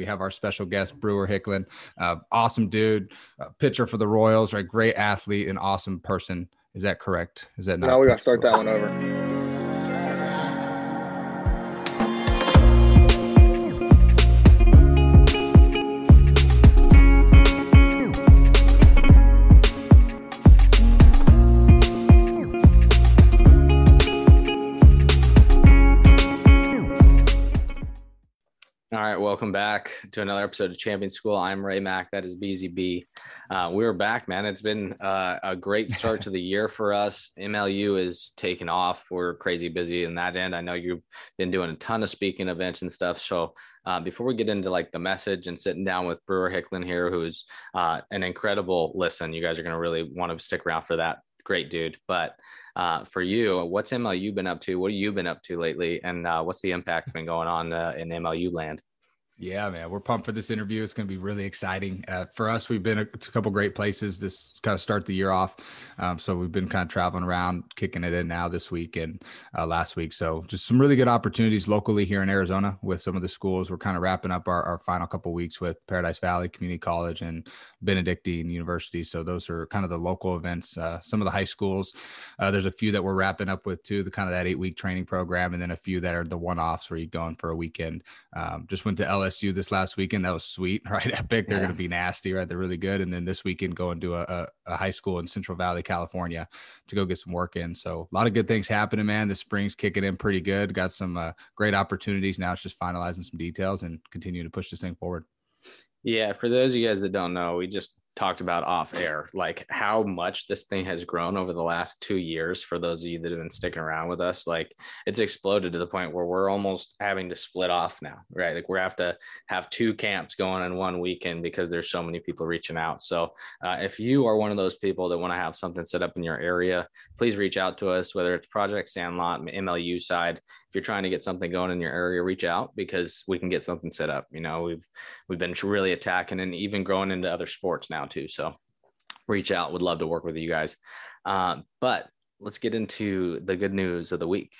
We have our special guest, Brewer Hicklen. Uh, awesome dude, uh, pitcher for the Royals, right? Great athlete and awesome person. Is that correct? Is that not? No, we got to start that one over. Welcome back to another episode of Champion School. I'm Ray Mack. That is BZB. Uh, we're back, man. It's been uh, a great start to the year for us. MLU is taking off. We're crazy busy in that end. I know you've been doing a ton of speaking events and stuff. So uh, before we get into like the message and sitting down with Brewer Hicklen here, who's uh, an incredible listen, you guys are going to really want to stick around for that. Great dude. But uh, for you, what's MLU been up to? What have you been up to lately? And uh, what's the impact been going on uh, in MLU land? Yeah, man, we're pumped for this interview. It's going to be really exciting uh, for us. We've been a, a couple great places this kind of start the year off. Um, so we've been kind of traveling around, kicking it in now this week and uh, last week. So just some really good opportunities locally here in Arizona with some of the schools. We're kind of wrapping up our, our final couple weeks with Paradise Valley Community College and Benedictine University. So those are kind of the local events. Uh, some of the high schools. Uh, there's a few that we're wrapping up with too. The kind of that eight week training program, and then a few that are the one offs where you go in for a weekend. Um, just went to LS LSU this last weekend. That was sweet, right? Epic. They're yeah. going to be nasty, right? They're really good. And then this weekend, going to a, a, a, high school in Central Valley, California, to go get some work in. So a lot of good things happening, man. The spring's kicking in pretty good. Got some uh, great opportunities. Now it's just finalizing some details and continuing to push this thing forward. Yeah, for those of you guys that don't know, we just talked about off air, like how much this thing has grown over the last two years. For those of you that have been sticking around with us, like it's exploded to the point where we're almost having to split off now, right? Like we have to have two camps going in one weekend because there's so many people reaching out. So uh, if you are one of those people that want to have something set up in your area, please reach out to us, whether it's Project Sandlot, MLU side. If you're trying to get something going in your area, reach out because we can get something set up. You know, we've we've been really attacking and even growing into other sports now too. So reach out. Would love to work with you guys. Uh, but let's get into the good news of the week.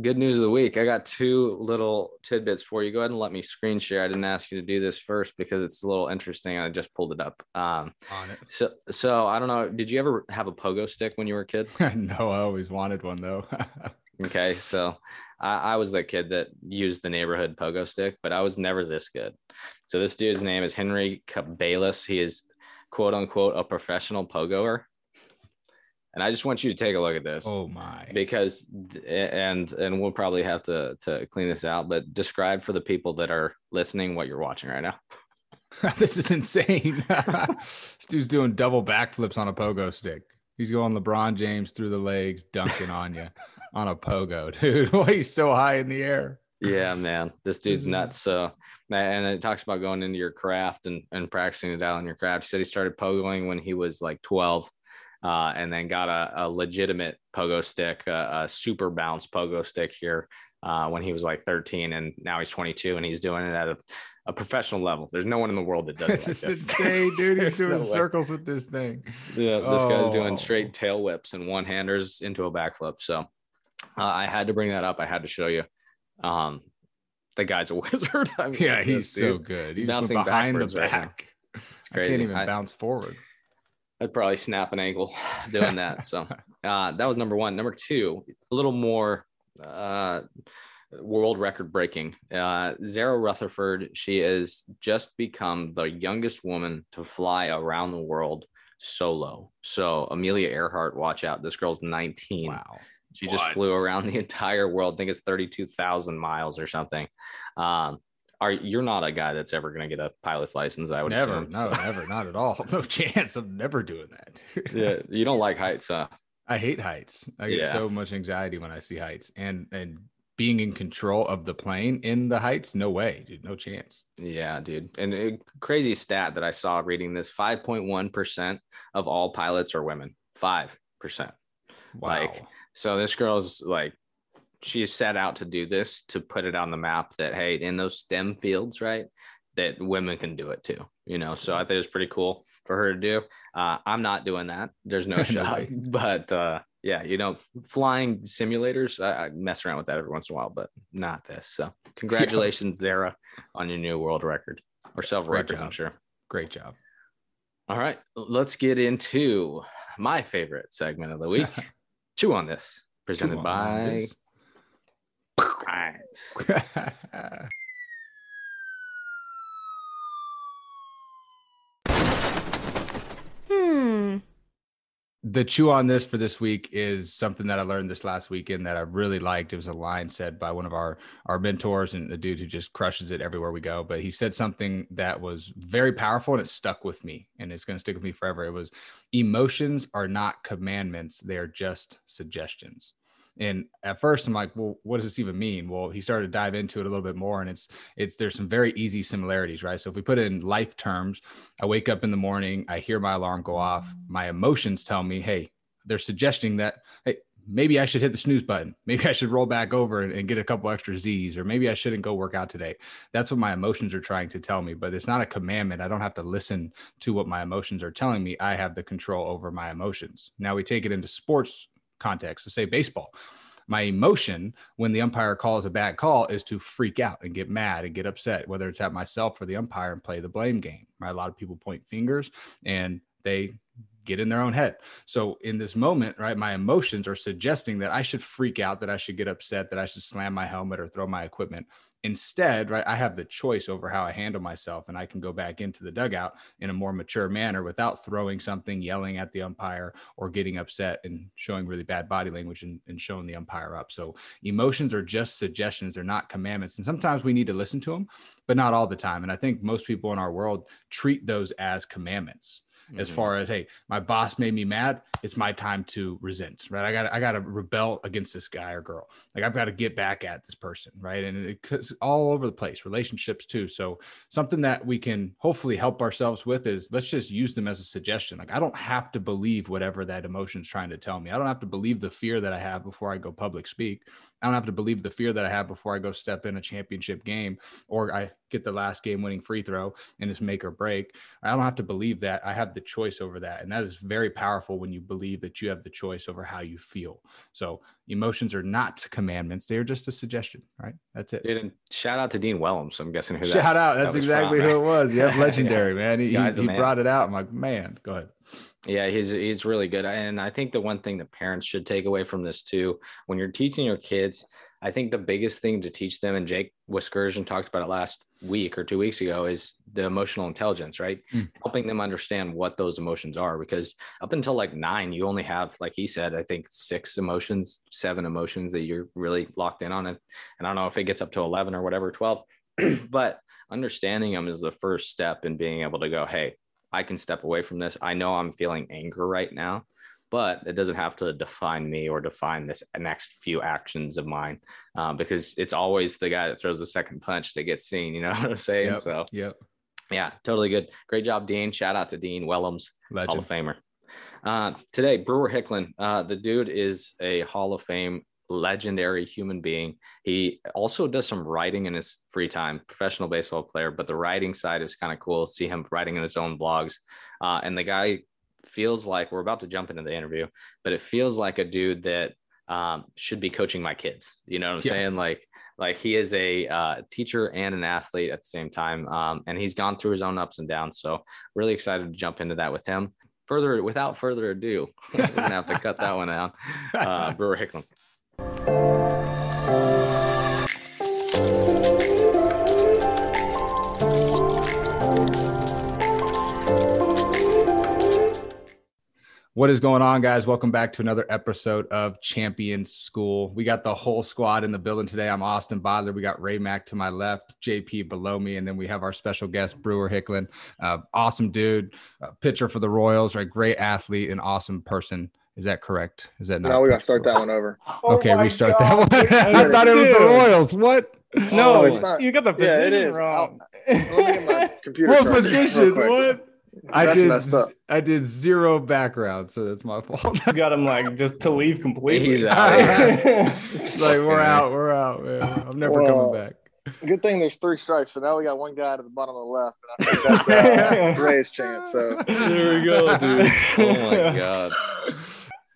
Good news of the week. I got two little tidbits for you. Go ahead and let me screen share. I didn't ask you to do this first because it's a little interesting. I just pulled it up. Um, On it. So, so I don't know. Did you ever have a pogo stick when you were a kid? no, I always wanted one though. okay, so I, I, was that kid that used the neighborhood pogo stick, but I was never this good. So this dude's name is Henry Bayless. He is quote unquote a professional pogoer and I just want you to take a look at this. Oh my! Because and and we'll probably have to to clean this out, but describe for the people that are listening what you're watching right now. this is insane. this dude's doing double backflips on a pogo stick. He's going LeBron James through the legs, dunking on you on a pogo, dude. Why he's so high in the air? Yeah, man, this dude's nuts. So, and it talks about going into your craft and, and practicing it out in your craft. He said he started pogoing when he was like 12 uh, and then got a, a legitimate pogo stick, a, a, super bounce pogo stick here uh, when he was like 13, and now he's 22 and he's doing it at a, a professional level. There's no one in the world that does it. Like insane, dude. He's doing no circles way. with this thing. Yeah, this oh. guy's doing straight tail whips and one handers into a backflip. So uh, I had to bring that up. I had to show you. Um, the guy's a wizard. I mean, yeah, he's so good. He's bouncing behind the back. Right it's crazy. I can't even I, bounce forward. I'd probably snap an ankle doing that. So uh, that was number one. Number two, a little more uh, world record breaking. Uh, Zara Rutherford, she has just become the youngest woman to fly around the world solo. So Amelia Earhart, watch out. This girl's 19. Wow. She what? just flew around the entire world. I think it's 32,000 miles or something. Um, are you're not a guy that's ever going to get a pilot's license? I would never, assume, no, so. never, not at all. No chance. I'm never doing that. yeah, you don't like heights, huh? I hate heights. I get yeah. so much anxiety when I see heights, and and being in control of the plane in the heights, no way, dude, no chance. Yeah, dude. And a crazy stat that I saw reading this: five point one percent of all pilots are women. Five percent. Wow. Like, so this girl's like she set out to do this to put it on the map that hey in those stem fields right that women can do it too you know so i think it's pretty cool for her to do. Uh, I'm not doing that. There's no shot. But uh, yeah, you know, flying simulators, I, I, mess around with that every once in a while, but not this. So congratulations, Zara, on your new world record or several Great records, job. I'm sure. Great job. All right, let's get into my favorite segment of the week. Chew on this, presented on by. Hmm the chew on this for this week is something that I learned this last weekend that I really liked. It was a line said by one of our our mentors and the dude who just crushes it everywhere we go. But he said something that was very powerful and it stuck with me and it's going to stick with me forever. It was emotions are not commandments; they are just suggestions. And at first, I'm like, well, what does this even mean? Well, he started to dive into it a little bit more, and it's it's there's some very easy similarities, right? So if we put it in life terms, I wake up in the morning, I hear my alarm go off, my emotions tell me, hey, they're suggesting that, hey, maybe I should hit the snooze button. Maybe I should roll back over and, and, get a couple extra Z's, or maybe I shouldn't go work out today. That's what my emotions are trying to tell me, but it's not a commandment. I don't have to listen to what my emotions are telling me. I have the control over my emotions. Now we take it into sports context. So say baseball. My emotion when the umpire calls a bad call is to freak out and get mad and get upset, whether it's at myself or the umpire and play the blame game. Right? A lot of people point fingers and they get in their own head. So in this moment, right, my emotions are suggesting that I should freak out, that I should get upset, that I should slam my helmet or throw my equipment. Instead, right, I have the choice over how I handle myself and I can go back into the dugout in a more mature manner without throwing something, yelling at the umpire, or getting upset and showing really bad body language and, and showing the umpire up. So emotions are just suggestions, they're not commandments. And sometimes we need to listen to them, but not all the time. And I think most people in our world treat those as commandments mm-hmm. as far as hey my boss made me mad. It's my time to resent right? I got i got to rebel against this guy or girl. Like i've got to get back at this person right? And it's all over the place relationships too. So something that we can hopefully help ourselves with is let's just use them as a suggestion. Like i don't have to believe whatever that emotion is trying to tell me. I don't have to believe the fear that i have before i go public speak. I don't have to believe the fear that i have before i go step in a championship game or i get the last game winning free throw and it's make or break. I don't have to believe that. I have the choice over that. And that is very powerful when you believe that you have the choice over how you feel. So emotions are not commandments. They're just a suggestion, right? That's it. Dude, and shout out to Dean Wellums. I'm guessing who that's shout out. That's that exactly from, who it was. Yeah, legendary, yeah. man. He, he, he man. brought it out. I'm like, man, go ahead. Yeah, he's he's really good. And I think the one thing that parents should take away from this too, when you're teaching your kids, I think the biggest thing to teach them, and Jake Wiskersion talked about it last week or two weeks ago, is the emotional intelligence, right? Mm. Helping them understand what those emotions are. Because up until like nine, you only have, like he said, I think six emotions, seven emotions that you're really locked in on. it. and I don't know if it gets up to 11 or whatever, 12, but understanding them is the first step in being able to go, hey, I can step away from this. I know I'm feeling anger right now but it doesn't have to define me or define this next few actions of mine um, because it's always the guy that throws the second punch that gets seen. You know what I'm saying? Yep, so, yep. Yeah, totally good. Great job, Dean. Shout out to Dean Wellums, Legend. Hall of Famer. Uh, today, Brewer Hicklen, uh, the dude is a Hall of Fame legendary human being. He also does some writing in his free time, professional baseball player, but the writing side is kind of cool. See him writing in his own blogs. Uh, and the guy feels like we're about to jump into the interview, but it feels like a dude that um, should be coaching my kids. You know what I'm yeah. saying? Like, like he is a uh, teacher and an athlete at the same time, um, and he's gone through his own ups and downs. So, really excited to jump into that with him. Further, without further ado, we're gonna have to cut that one out. Uh, Brewer Hicklen. What is going on, guys? Welcome back to another episode of Champion School. We got the whole squad in the building today. I'm Austin Bodler. We got Ray Mack to my left, JP below me, and then we have our special guest, Brewer Hicklen. Uh, awesome dude, uh, pitcher for the Royals, right? Great athlete and awesome person. Is that correct? Is that not? No, we got to start that one over. Oh okay, restart God. that one. I thought it was the Royals. What? No, oh, it's not. You got the position yeah, it is. wrong. I'll, let me get my computer. What position? What? I did. I did zero background, so that's my fault. you got him like just to leave completely. He's out. like we're out. We're out, man. I'm never well, coming back. Good thing there's three strikes, so now we got one guy to the bottom of the left, and I think that's uh, Ray's chance. So there we go, dude. Oh my god.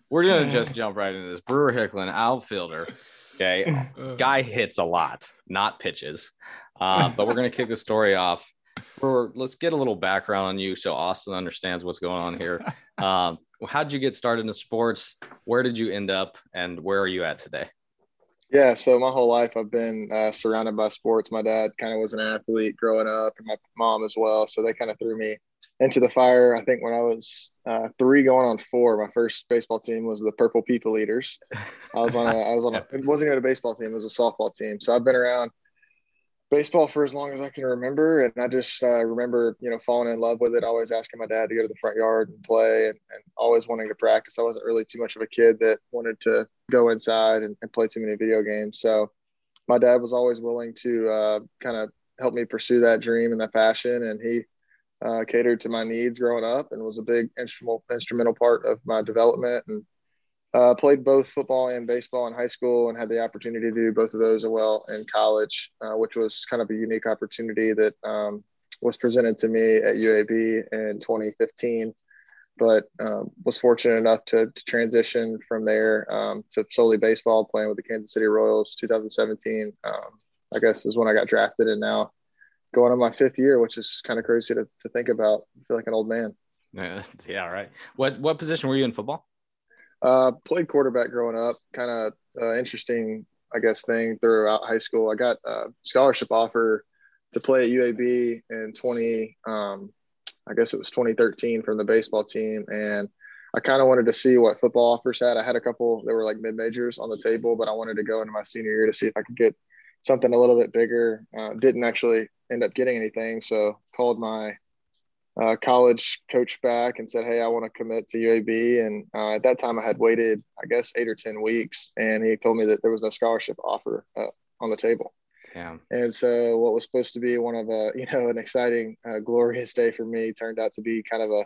We're gonna just jump right into this. Brewer Hicklen, outfielder. Okay, guy hits a lot, not pitches. Uh, but we're gonna kick the story off. Brewer, let's get a little background on you so Austin understands what's going on here. Um, how did you get started in sports? Where did you end up, and where are you at today? Yeah, so my whole life I've been uh, surrounded by sports. My dad kind of was an athlete growing up, and my mom as well. So they kind of threw me into the fire. I think when I was uh, three, going on four, my first baseball team was the Purple People Eaters. I was on a, I was on a, it wasn't even a baseball team; it was a softball team. So I've been around baseball for as long as I can remember. And I just uh, remember, you know, falling in love with it, always asking my dad to go to the front yard and play and, and, always wanting to practice. I wasn't really too much of a kid that wanted to go inside and, and play too many video games. So my dad was always willing to uh, kind of help me pursue that dream and that passion. And he uh, catered to my needs growing up and was a big instrumental, instrumental part of my development and uh, played both football and baseball in high school and had the opportunity to do both of those as well in college, uh, which was kind of a unique opportunity that um, was presented to me at UAB in 2015. But um, was fortunate enough to, to transition from there um, to solely baseball, playing with the Kansas City Royals 2017. Um, I guess is when I got drafted, and now going on my fifth year, which is kind of crazy to, to think about. I feel like an old man. Yeah, yeah, right. What what position were you in football? Uh, played quarterback growing up. Kind of uh, interesting, I guess, thing throughout high school. I got a scholarship offer to play at UAB in 20. Um, I guess it was 2013 from the baseball team, and I kind of wanted to see what football offers had. I had a couple that were like mid majors on the table, but I wanted to go into my senior year to see if I could get something a little bit bigger. Uh, didn't actually end up getting anything, so called my uh, college coach back and said, "Hey, I want to commit to UAB." And uh, at that time, I had waited, I guess, eight or ten weeks, and he told me that there was no scholarship offer uh, on the table. Yeah. And so, what was supposed to be one of a, you know, an exciting, uh, glorious day for me turned out to be kind of a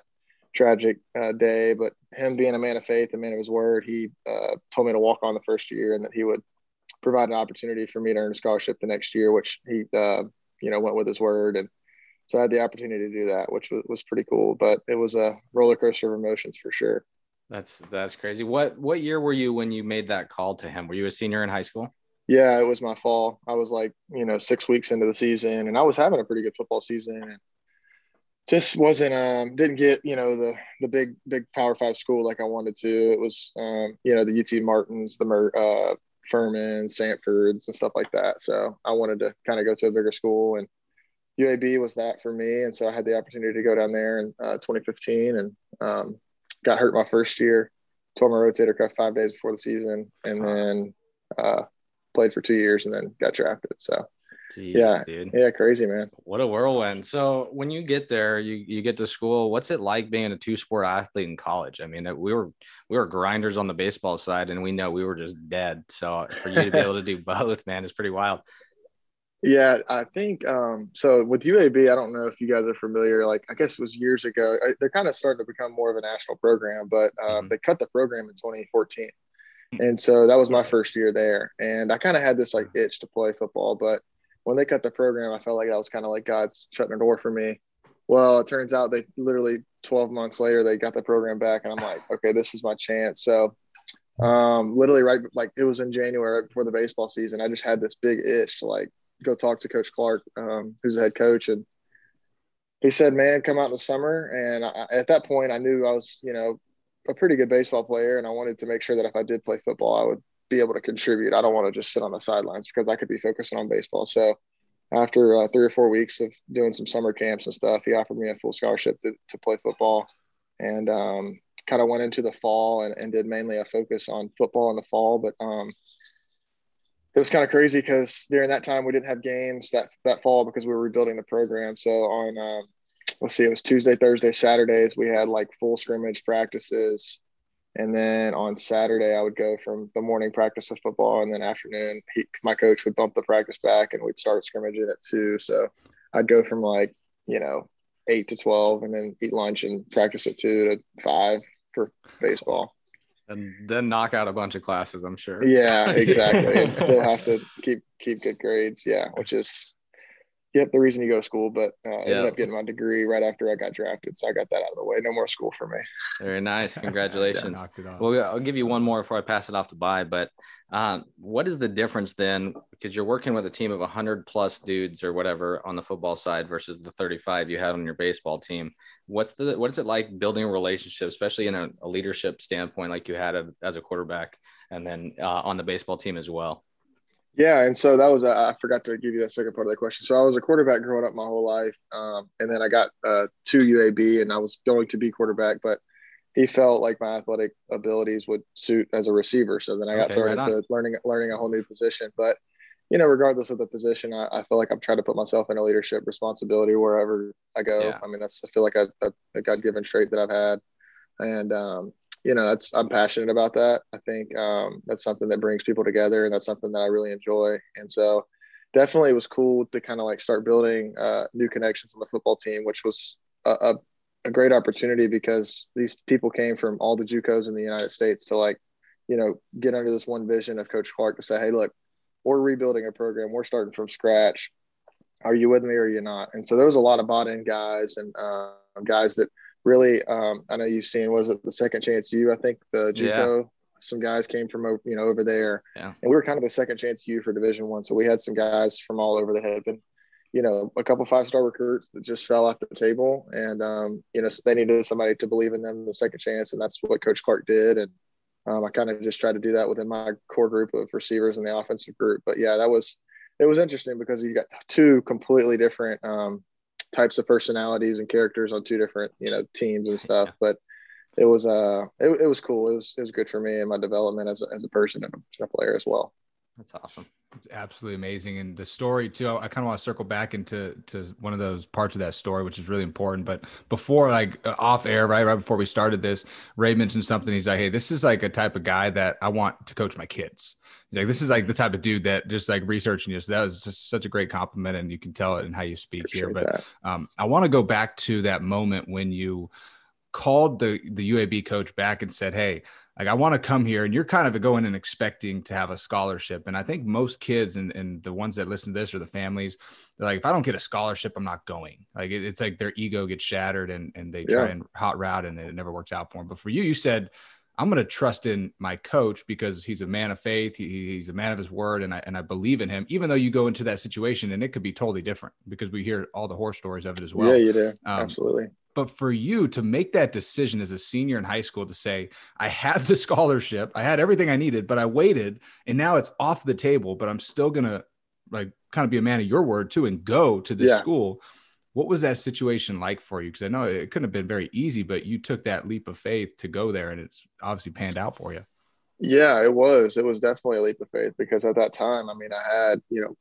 tragic uh, day. But him being a man of faith, a man of his word, he uh, told me to walk on the first year, and that he would provide an opportunity for me to earn a scholarship the next year, which he, you know, went with his word and so I had the opportunity to do that, which was, was pretty cool. But it was a roller coaster of emotions for sure. That's that's crazy. What what year were you when you made that call to him? Were you a senior in high school? Yeah, it was my fall. I was like, you know, six weeks into the season, and I was having a pretty good football season, and just wasn't um didn't get you know the the big big Power Five school like I wanted to. It was um you know the UT Martins, the Mer- uh, Furman, Samford's, and stuff like that. So I wanted to kind of go to a bigger school and UAB was that for me, and so I had the opportunity to go down there in uh, 2015, and um, got hurt my first year, tore my rotator cuff five days before the season, and then uh, played for two years, and then got drafted. So. Jeez, yeah, dude. Yeah, crazy man. What a whirlwind. So when you get there, you you get to school. What's it like being a two sport athlete in college? I mean, we were we were grinders on the baseball side, and we know we were just dead. So for you to be able to do both, man, is pretty wild. Yeah, I think um, so. With UAB, I don't know if you guys are familiar. Like, I guess it was years ago. I, they're kind of starting to become more of a national program, but um, mm-hmm. they cut the program in 2014, mm-hmm. and so that was my first year there. And I kind of had this like itch to play football, but when they cut the program, I felt like that was kind of like God's shutting a door for me. Well, it turns out they literally 12 months later they got the program back, and I'm like, okay, this is my chance. So um, literally right like it was in January right before the baseball season. I just had this big itch to like go talk to Coach Clark, um, who's the head coach, and he said, "Man, come out in the summer." And I, at that point, I knew I was, you know, a pretty good baseball player, and I wanted to make sure that if I did play football, I would be able to contribute. I don't want to just sit on the sidelines because I could be focusing on baseball. So after uh, three or four weeks of doing some summer camps and stuff, he offered me a full scholarship to, to play football and um, kind of went into the fall and, and, did mainly a focus on football in the fall. But um, it was kind of crazy because during that time we didn't have games that that fall because we were rebuilding the program. So on um, let's see, it was Tuesday, Thursday, Saturdays we had like full scrimmage practices, and then on Saturday I would go from the morning practice of football, and then afternoon he, my coach would bump the practice back, and we'd start scrimmaging at two. So I'd go from like you know eight to twelve, and then eat lunch and practice at two to five for baseball. And then knock out a bunch of classes. I'm sure. Yeah, exactly. and still have to keep keep good grades. Yeah, which is yep the reason you go to school. But uh, I ended up getting my degree right after I got drafted, so I got that out of the way. No more school for me. Very nice. Congratulations. well, I'll give you one more before I pass it off to Bai. But um, what is the difference then? Because you're working with a team of 100 plus dudes or whatever on the football side versus the 35 you had on your baseball team. What's the what is it like building a relationship, especially in a, a leadership standpoint, like you had a, as a quarterback, and then uh, on the baseball team as well? Yeah, and so that was I forgot to give you that second part of the question. So I was a quarterback growing up my whole life, um, and then I got uh, to UAB, and I was going to be quarterback, but he felt like my athletic abilities would suit as a receiver. So then I got okay, thrown right into learning learning a whole new position. But you know, regardless of the position, I, I, feel like I'm trying to put myself in a leadership responsibility wherever I go. Yeah. I mean, that's I feel like a, a, a God given trait that I've had, and um, you know, that's I'm passionate about that. I think um, that's something that brings people together, and that's something that I really enjoy. And so, definitely, it was cool to kind of like start building uh, new connections on the football team, which was a, a, a great opportunity because these people came from all the JUCOs in the United States to like, you know, get under this one vision of Coach Clark to say, hey, look, we're rebuilding a program, we're starting from scratch. Are you with me or are you not? And so there was a lot of bought-in guys and uh, guys that really, um, I know you've seen was it the second chance you? I think the JUCO. Yeah. Some guys came from you know over there, yeah. and we were kind of the second chance U for Division One. So we had some guys from all over the head, and you know a couple five star recruits that just fell off the table, and um, you know they needed somebody to believe in them the second chance, and that's what Coach Clark did, and um, I kind of just tried to do that within my core group of receivers and the offensive group. But yeah, that was it was interesting because you got two completely different um, types of personalities and characters on two different you know teams and stuff. But it was uh it, it was cool. It was it was good for me and my development as a, as a person and a player as well. That's awesome. It's absolutely amazing, and the story too. I kind of want to circle back into to one of those parts of that story, which is really important. But before, like uh, off air, right, right before we started this, Ray mentioned something. He's like, "Hey, this is like a type of guy that I want to coach my kids." He's like, "This is like the type of dude that just like researching you." So that was just such a great compliment, and you can tell it in how you speak Appreciate here. But um, I want to go back to that moment when you called the the UAB coach back and said, "Hey." Like I want to come here and you're kind of going and expecting to have a scholarship. And I think most kids and, and the ones that listen to this or the families, they're like, if I don't get a scholarship, I'm not going. Like it, it's like their ego gets shattered and, and they try and hot route and it never works out for them. But for you, you said, I'm going to trust in my coach because he's a man of faith. He, he's a man of his word. And I, and I believe in him, even though you go into that situation and it could be totally different because we hear all the horror stories of it as well. Yeah, you do. Um, Absolutely. But for you to make that decision as a senior in high school to say, I have the scholarship, I had everything I needed, but I waited and now it's off the table, but I'm still going to like kind of be a man of your word too and go to this yeah. school. What was that situation like for you? Because I know it couldn't have been very easy, but you took that leap of faith to go there and it's obviously panned out for you. Yeah, it was. It was definitely a leap of faith because at that time, I mean, I had, you know,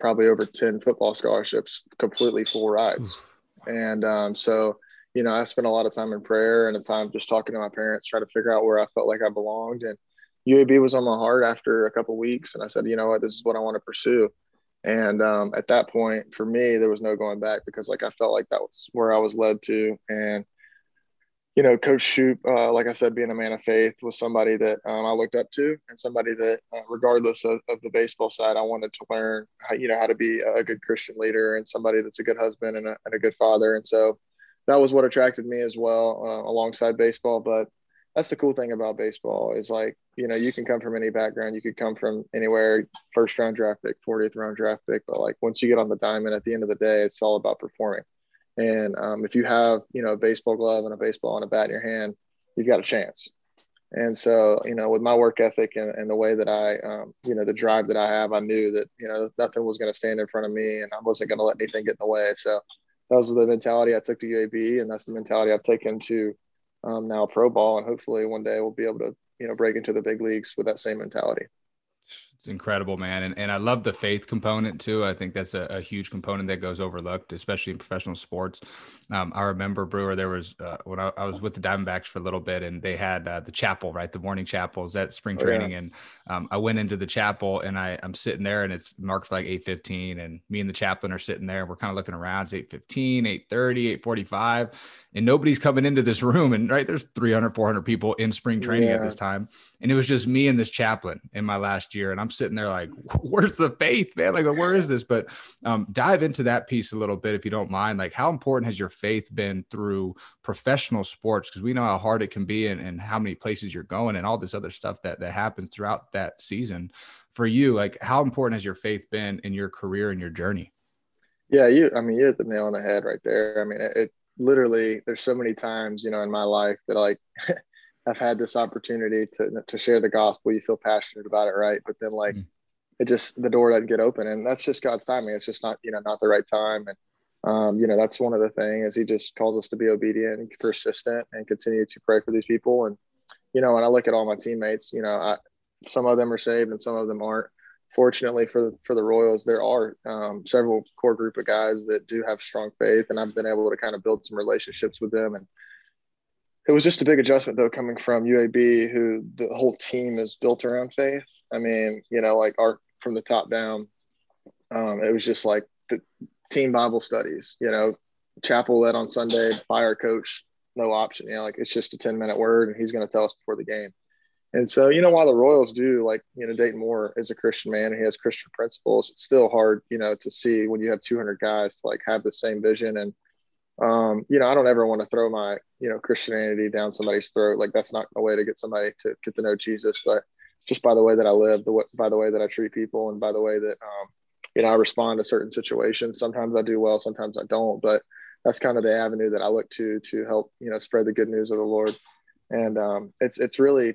probably over 10 football scholarships completely full rides. And um, so, you know, I spent a lot of time in prayer and a time just talking to my parents, trying to figure out where I felt like I belonged. And UAB was on my heart after a couple weeks, and I said, you know what, this is what I want to pursue. And um, at that point, for me, there was no going back because, like, I felt like that was where I was led to. And you know, Coach Shoop, uh, like I said, being a man of faith was somebody that um, I looked up to, and somebody that, uh, regardless of, of, the baseball side, I wanted to learn, how, you know, how to be a good Christian leader and somebody that's a good husband and a, and a good father. And so that was what attracted me as well, uh, alongside baseball. But that's the cool thing about baseball is like, you know, you can come from any background, you could come from anywhere, first round draft pick, 40th round draft pick, but like once you get on the diamond, at the end of the day, it's all about performing. And um, if you have, you know, a baseball glove and a baseball and a bat in your hand, you've got a chance. And so, you know, with my work ethic and, and the way that I, um, you know, the drive that I have, I knew that, you know, nothing was going to stand in front of me and I wasn't going to let anything get in the way. So that was the mentality I took to UAB. And that's the mentality I've taken to um, now pro ball. And hopefully one day we'll be able to, you know, break into the big leagues with that same mentality. It's incredible, man. And, and I love the faith component too. I think that's a, a huge component that goes overlooked, especially in professional sports. Um, I remember Brewer, there was uh, when I, I, was with the Diamondbacks for a little bit and they had uh, the chapel, right? The morning chapels at spring training. Oh, yeah. And um, I went into the chapel and I, I'm sitting there and it's marked for like 815 and me and the chaplain are sitting there and we're kind of looking around. It's 815, 830, 845 and nobody's coming into this room and right there's 300 400 people in spring training yeah. at this time and it was just me and this chaplain in my last year and i'm sitting there like where's the faith man? Like where is this? But um, dive into that piece a little bit if you don't mind. Like how important has your faith been through professional sports? Because we know how hard it can be and, and how many places you're going and all this other stuff that that happens throughout that season. For you like how important has your faith been in your career and your journey? Yeah, you. I mean, you hit the nail on the head right there. I mean, it, literally there's so many times you know in my life that like i've had this opportunity to to share the gospel. You feel passionate about it right? But then like mm. it just the door doesn't get open and that's just god's timing. It's just not you know not the right time. And um, you know that's one of the things is he just calls us to be obedient and persistent and continue to pray for these people. And you know when i look at all my teammates you know I, some of them are saved and some of them aren't. Fortunately for for the Royals, there are um, several core group of guys that do have strong faith, and I've been able to kind of build some relationships with them. And it was just a big adjustment though, coming from UAB, who the whole team is built around faith. I mean, you know, like our from the top down, um, it was just like the team Bible studies. You know, chapel led on Sunday, fire coach, no option. You know, like it's just a ten minute word, and he's going to tell us before the game. And so, you know, while the Royals do like, you know, Dayton Moore is a Christian man and he has Christian principles, it's still hard, you know, to see when you have 200 guys to like have the same vision. And, um, you know, I don't ever want to throw my, you know, Christianity down somebody's throat. Like that's not a way to get somebody to get to know Jesus, but just by the way that I live, the by the way that I treat people and by the way that, um, you know, I respond to certain situations. Sometimes I do well, sometimes I don't, but that's kind of the avenue that I look to, to help, you know, spread the good news of the Lord. And, um, it's, it's really,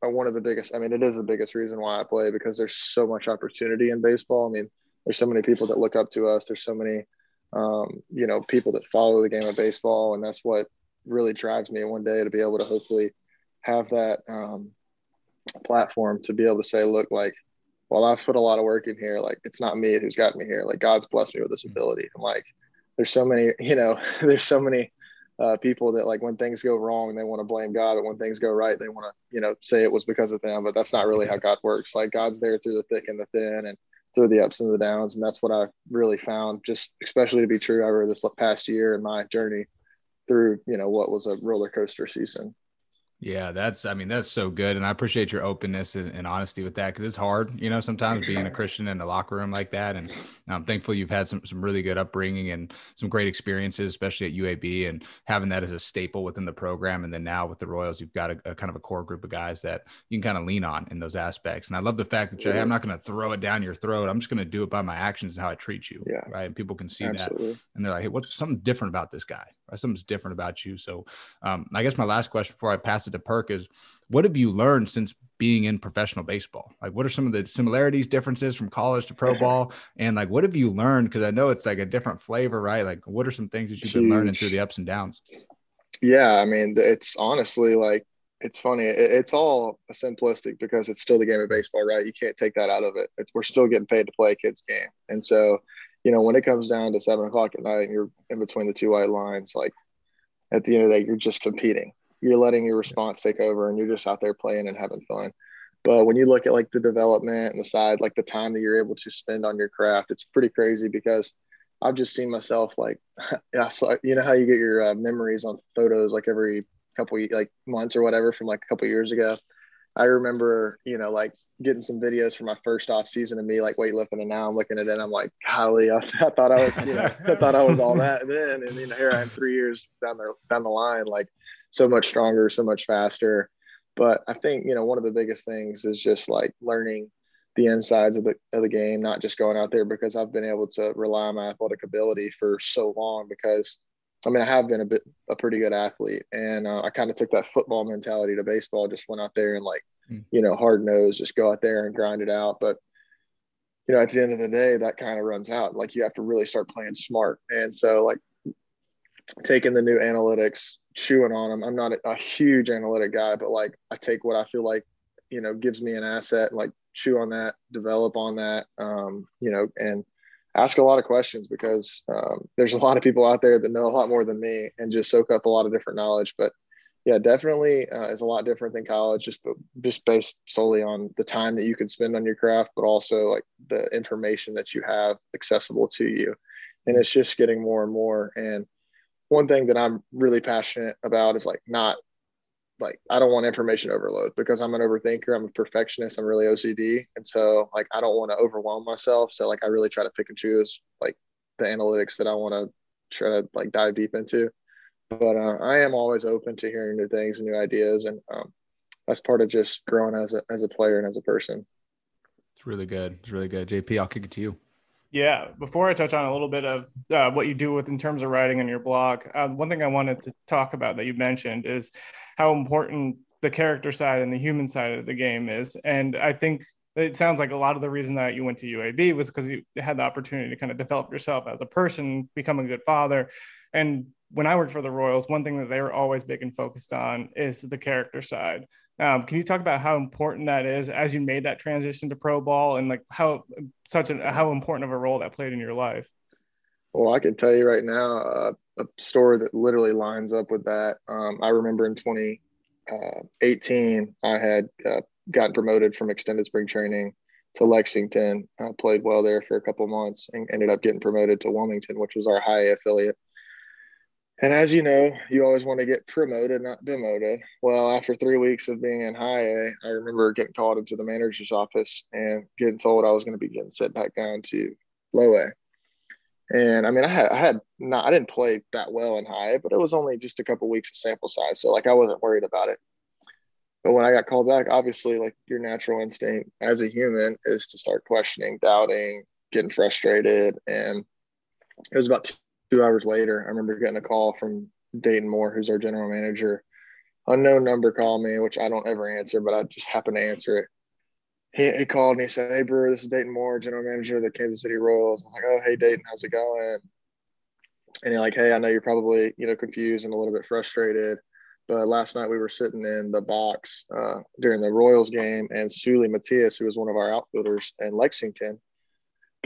one of the biggest. I mean, it is the biggest reason why I play because there's so much opportunity in baseball. I mean, there's so many people that look up to us. There's so many, um, you know, people that follow the game of baseball, and that's what really drives me one day to be able to hopefully have that um, platform to be able to say, look, like, well, I've put a lot of work in here. Like, it's not me who's got me here. Like, God's blessed me with this ability. And like, there's so many, you know, there's so many uh, people that like when things go wrong they want to blame God, but when things go right they want to you know say it was because of them. But that's not really how God works. Like God's there through the thick and the thin, and through the ups and the downs, and that's what I've really found, just especially to be true over this past year in my journey through you know what was a roller coaster season. Yeah, that's, I mean, that's so good. And I appreciate your openness and, and honesty with that because it's hard, you know, sometimes being a Christian in a locker room like that. And I'm thankful you've had some, some really good upbringing and some great experiences, especially at UAB and having that as a staple within the program. And then now with the Royals, you've got a, a kind of a core group of guys that you can kind of lean on in those aspects. And I love the fact that I'm not going to throw it down your throat. I'm just going to do it by my actions and how I treat you. Yeah. Right. And people can see Absolutely. that. And they're like, hey, what's something different about this guy? Something's different about you. So um, I guess my last question before I pass it to Perk is what have you learned since being in professional baseball? Like, what are some of the similarities, differences from college to pro ball? And like, what have you learned? Because I know it's like a different flavor, right? Like, what are some things that you've been learning through the ups and downs? Yeah, I mean, it's honestly like it's funny. it's all simplistic because it's still the game of baseball, right? You can't take that out of it. It's, we're still getting paid to play a kid's game, and so you know when it comes down to seven o'clock at night and you're in between the two white lines, like at the end of the day, you're just competing you're letting your response take over and you're just out there playing and having fun. But when you look at like the development and the side, like the time that you're able to spend on your craft, it's pretty crazy because I've just seen myself like, yeah, so you know how you get your uh, memories on photos like every couple like months or whatever from like a couple years ago. I remember, you know, like getting some videos from my first off season of me like weightlifting, and now I'm looking at it, and I'm like, golly, I, I thought I was, you know, I thought I was all that then, and you know, here I am three years down the down the line, like so much stronger, so much faster. But I think, you know, one of the biggest things is just like learning the insides of the, of the game, not just going out there because I've been able to rely on my athletic ability for so long because I mean, I have been a bit, a pretty good athlete and uh, I kind of took that football mentality to baseball, just went out there and like, mm. you know, hard nose, just go out there and grind it out. But, you know, at the end of the day, that kind of runs out. Like you have to really start playing smart. And so like taking the new analytics, chewing on them. I'm not a, a, huge analytic guy, but like I take what I feel like you know gives me an asset like chew on that develop on that um, you know and ask a lot of questions because um, there's a lot of people out there that know a lot more than me and just soak up a lot of different knowledge. But yeah definitely uh, is a lot different than college just just based solely on the time that you can spend on your craft but also like the information that you have accessible to you. And it's just getting more and more. And one thing that i'm really passionate about is like not like I don't want information overload because I'm an overthinker. I'm a perfectionist. I'm really OCD, and so like I don't want to overwhelm myself. So like I really try to pick and choose like the analytics that I want to try to like dive deep into. But uh, I am always open to hearing new things and new ideas, and um, that's part of just growing as a as a player and as a person. It's really good. It's really good. JP, I'll kick it to you. Yeah, before I touch on a little bit of uh, what you do with in terms of writing on your blog, uh, one thing I wanted to talk about that you mentioned is how important the character side and the human side of the game is. And I think it sounds like a lot of the reason that you went to UAB was because you had the opportunity to kind of develop yourself as a person, become a good father. And when I worked for the Royals, one thing that they were always big and focused on is the character side. Um, can you talk about how important that is as you made that transition to pro ball and like how such an how important of a role that played in your life? Well, I can tell you right now uh, a story that literally lines up with that. Um, I remember in 2018, uh, I had uh, gotten promoted from extended spring training to Lexington. I played well there for a couple months and ended up getting promoted to Wilmington, which was our high affiliate. And as you know, you always want to get promoted, not demoted. Well, after three weeks of being in high A, I remember getting called into the manager's office and getting told I was going to be getting sent back down to low A. And I mean, I had, I had not, I didn't play that well in high, but it was only just a couple weeks of sample size. So like, I wasn't worried about it. But when I got called back, obviously, like your natural instinct as a human is to start questioning, doubting, getting frustrated. And it was about two hours later, I remember getting a call from Dayton Moore, who's our general manager. Unknown number called me, which I don't ever answer, but I just happened to answer it. He, he called and he said, Hey, Brewer, this is Dayton Moore, general manager of the Kansas City Royals. I was like, Oh, hey, Dayton, how's it going? And he's like, Hey, I know you're probably, you know, confused and a little bit frustrated. But last night we were sitting in the box uh, during the Royals game, and Seuly Matias, who was one of our outfielders in Lexington,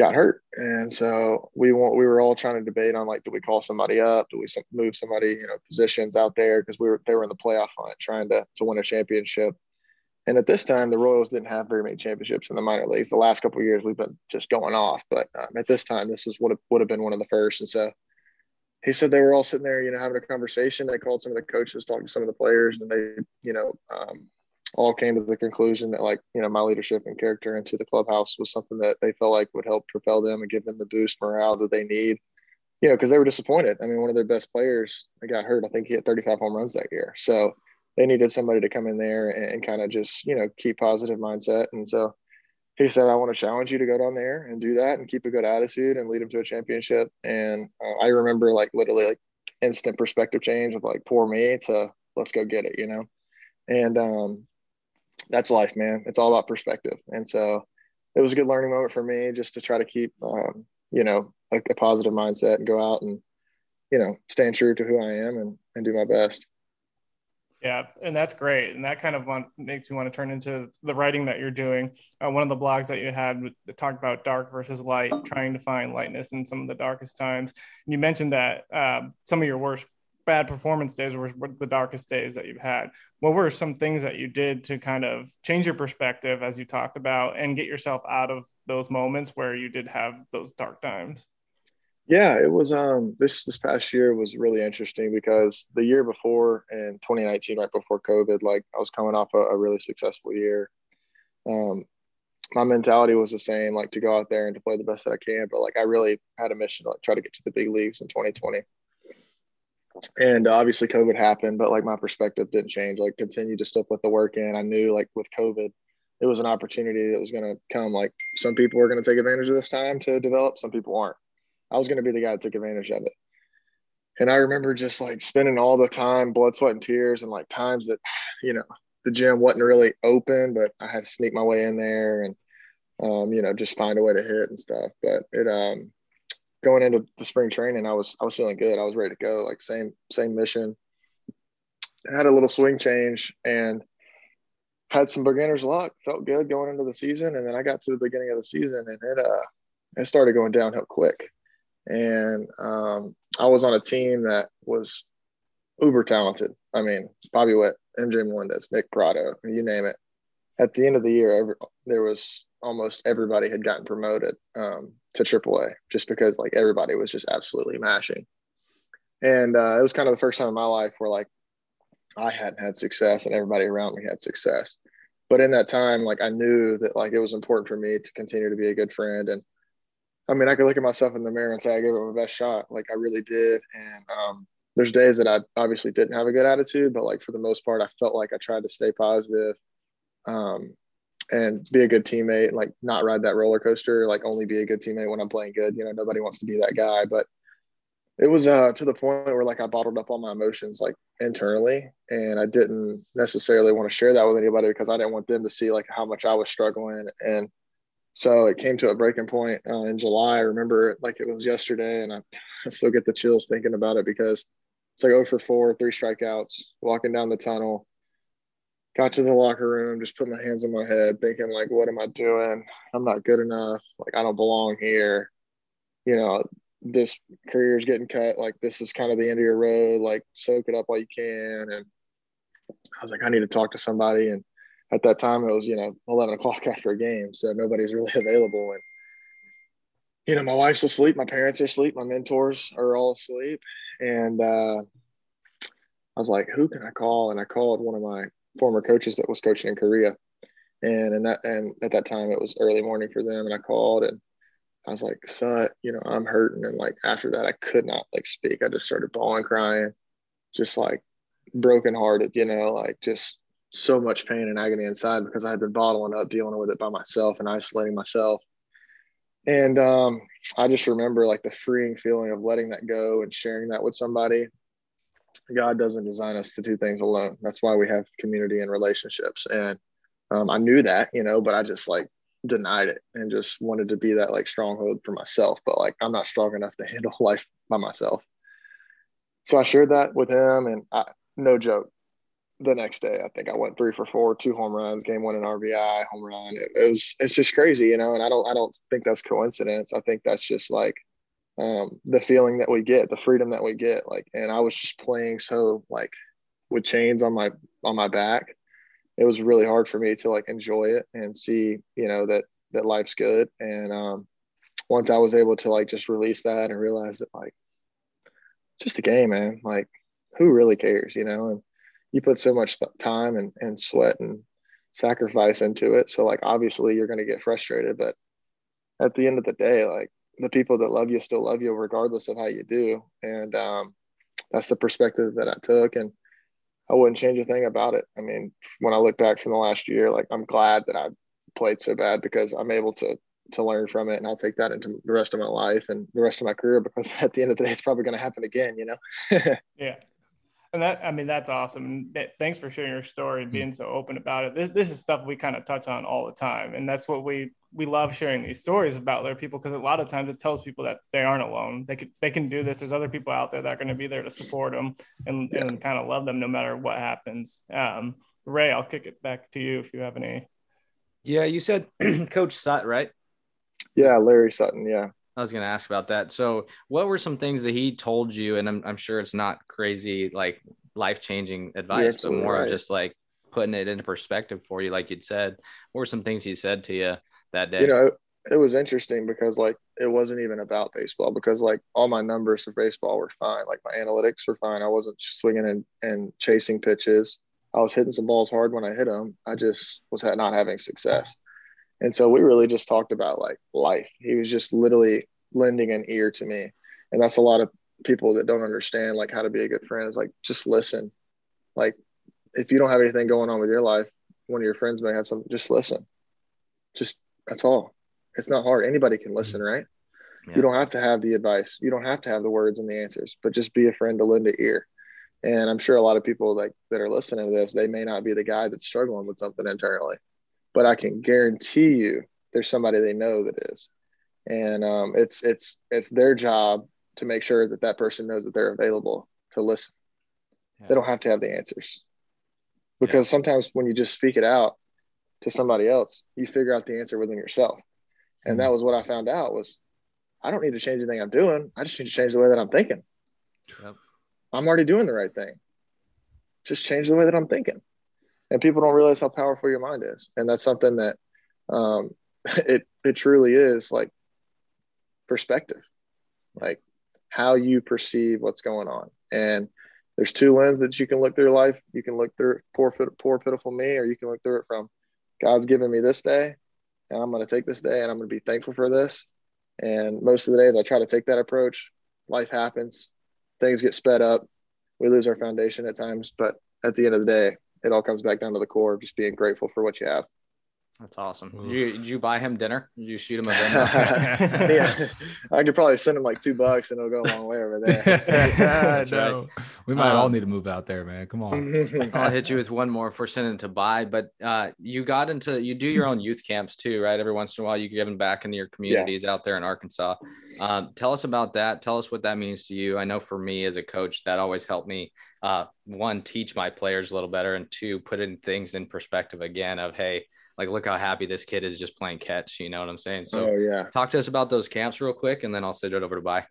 got hurt, and so we want we were all trying to debate on like, do we call somebody up? Do we move somebody, you know, positions out there because we were they were in the playoff hunt trying to to win a championship. And at this time, the Royals didn't have very many championships in the minor leagues. The last couple years, we've been just going off, but um, at this time, this was what would have been one of the first. And so he said they were all sitting there, you know, having a conversation. They called some of the coaches, talking to some of the players, and they, you know, um, all came to the conclusion that like you know my leadership and character into the clubhouse was something that they felt like would help propel them and give them the boost morale that they need. You know because they were disappointed. I mean one of their best players got hurt. I think he hit 35 home runs that year. So they needed somebody to come in there and, and kind of just you know keep positive mindset. And so he said i want to challenge you to go down there and do that and keep a good attitude and lead them to a championship. And uh, i remember like literally like instant perspective change of like poor me to let's go get it you know? And um that's life, man. It's all about perspective. And so it was a good learning moment for me just to try to keep, um, you know, a, a, positive mindset and go out and, you know, stand true to who I am and, and do my best. Yeah, and that's great, and that kind of want, makes me want to turn into the writing that you're doing. Uh, one of the blogs that you had talked about dark versus light, trying to find lightness in some of the darkest times. And you mentioned that uh, some of your worst bad performance days were, the darkest days that you've had. What were some things that you did to kind of change your perspective, as you talked about, and get yourself out of those moments where you did have those dark times? Yeah, it was. Um, this this past year was really interesting because the year before in 2019, right before COVID, like I was coming off a, a really successful year. Um, my mentality was the same, like to go out there and to play the best that I can. But like I really had a mission to like, try to get to the big leagues in 2020 and obviously COVID happened, but like my perspective didn't change. Like continued to stick with the work in. I knew like with COVID, it was an opportunity that was going to come. Like some people were going to take advantage of this time to develop, some people aren't. I was going to be the guy that took advantage of it. And I remember just like spending all the time, blood, sweat, and tears, and like times that, you know, the gym wasn't really open, but I had to sneak my way in there and, um, you know, just find a way to hit and stuff. But it, um, going into the spring training, I was I was feeling good. I was ready to go. Like same same mission. Had a little swing change, and had some beginner's luck, felt good going into the season, and then I got to the beginning of the season and it uh it started going downhill quick. And um, I was on a team that was uber talented. I mean, Bobby Witt, MJ Melendez, Nick Pratto, you name it. At the end of the year, every, there was almost everybody had gotten promoted um, to AAA just because like everybody was just absolutely mashing. And uh, it was kind of the first time in my life where like I hadn't had success and everybody around me had success. But in that time, like I knew that like it was important for me to continue to be a good friend. And I mean, I could look at myself in the mirror and say I gave it my best shot. Like I really did. And um, there's days that I obviously didn't have a good attitude, but like for the most part, I felt like I tried to stay positive, um, and be a good teammate. Like not ride that roller coaster. Like only be a good teammate when I'm playing good. You know, nobody wants to be that guy, but it was uh, to the point where like I bottled up all my emotions like internally, and I didn't necessarily want to share that with anybody because I didn't want them to see like how much I was struggling. And so it came to a breaking point uh, in July. I remember like it was yesterday, and I, I still get the chills thinking about it because it's like 0 for 4, three strikeouts, walking down the tunnel. Got to the locker room, just put my hands on my head, thinking like, "What am I doing? I'm not good enough. Like I don't belong here." You know, this career is getting cut. Like this is kind of the end of your road. Like soak it up while you can. And I was like, I need to talk to somebody. And at that time, it was you know 11 o'clock after a game, so nobody's really available. And you know, my wife's asleep, my parents are asleep, my mentors are all asleep, and uh, I was like, who can I call? And I called one of my former coaches that was coaching in Korea. And and that and at that time it was early morning for them, and I called and I was like, Sut, you know, I'm hurting. And like after that, I could not like speak. I just started bawling, crying, just like brokenhearted, you know, like just so much pain and agony inside because I had been bottling up, dealing with it by myself and isolating myself. And um, I just remember like the freeing feeling of letting that go and sharing that with somebody. God doesn't design us to do things alone. That's why we have community and relationships. And um, I knew that, you know, but I just like denied it and just wanted to be that like stronghold for myself. But like I'm not strong enough to handle life by myself. So I shared that with him, and I, no joke. The next day, I think I went three for four, two home runs, game one in RBI, home run. It, it was it's just crazy, you know. And I don't I don't think that's coincidence. I think that's just like um, the feeling that we get, the freedom that we get. Like, and I was just playing so like with chains on my on my back it was really hard for me to like enjoy it and see, you know, that that life's good. And um, once I was able to like just release that and realize that like just a game, man. Like who really cares, you know? And you put so much time and, and sweat and sacrifice into it. So like obviously you're gonna get frustrated, but at the end of the day, like the people that love you still love you regardless of how you do. And um, that's the perspective that I took. And I wouldn't change a thing about it. I mean, when I look back from the last year, like I'm glad that I played so bad because I'm able to to learn from it and I'll take that into the rest of my life and the rest of my career because at the end of the day it's probably going to happen again, you know. yeah. And that, I mean, that's awesome. And thanks for sharing your story and hmm. being so open about it. This, this is stuff we kind of touch on all the time. And that's what we, we love sharing these stories about other people because a lot of times it tells people that they aren't alone. They could, they can do this. There's other people out there that are going to be there to support them and, yeah. and kind of love them no matter what happens. Um, Ray, I'll kick it back to you if you have any. Yeah, you said Coach Sutton, right? Yeah, Larry Sutton. Yeah. I was going to ask about that. So, what were some things that he told you? And I'm, I'm sure it's not crazy, like life changing advice, but more right. of just like putting it into perspective for you, like you'd said. What were some things he said to you that day? You know, it was interesting because like it wasn't even about baseball because like all my numbers for baseball were fine. Like my analytics were fine. I wasn't swinging and, and chasing pitches. I was hitting some balls hard when I hit them. I just was not having success. And so we really just talked about like life. He was just literally lending an ear to me. And that's a lot of people that don't understand like how to be a good friend is like just listen. Like if you don't have anything going on with your life, one of your friends may have something, just listen. Just that's all. It's not hard. Anybody can listen, mm-hmm. right? Yeah. You don't have to have the advice. You don't have to have the words and the answers, but just be a friend to lend an ear. And I'm sure a lot of people like that are listening to this, they may not be the guy that's struggling with something internally but I can guarantee you there's somebody they know that is. And um, it's it's it's their job to make sure that that person knows that they're available to listen. Yeah. They don't have to have the answers because yeah. sometimes when you just speak it out, to somebody else, you figure out the answer within yourself. And that mm-hmm. was what I found out was I don't need to change anything I'm doing. I just need to change the way that I'm thinking. Yep. I'm already doing the right thing. Just change the way that I'm thinking. And people don't realize how powerful your mind is. And that's something that um, it it truly is like perspective. Like how you perceive what's going on. And there's two lenses that you can look through life. You can look through poor, poor, pitiful me, or you can look through it from God's given me this day, and I'm going to take this day, and I'm going to be thankful for this. And most of the days, I try to take that approach. Life happens, things get sped up, we lose our foundation at times, but at the end of the day, it all comes back down to the core of just being grateful for what you have. That's awesome. Did you, did you buy him dinner? Did you shoot him a dinner? yeah, I could probably send him like two bucks and it'll go a long way over there. no, right. we might um, all need to move out there, man. Come on. I'll hit you with one more for sending to buy. But uh, you got into you do your own youth camps too, right? Every once in a while, you give them back into your communities yeah. out there in Arkansas. Um, tell us about that. Tell us what that means to you. I know for me as a coach, that always helped me. Uh, one, teach my players a little better, and two, put in things in perspective again of hey like look how happy this kid is just playing catch you know what i'm saying? So oh, yeah. talk to us about those camps real quick and then i'll send it over to buy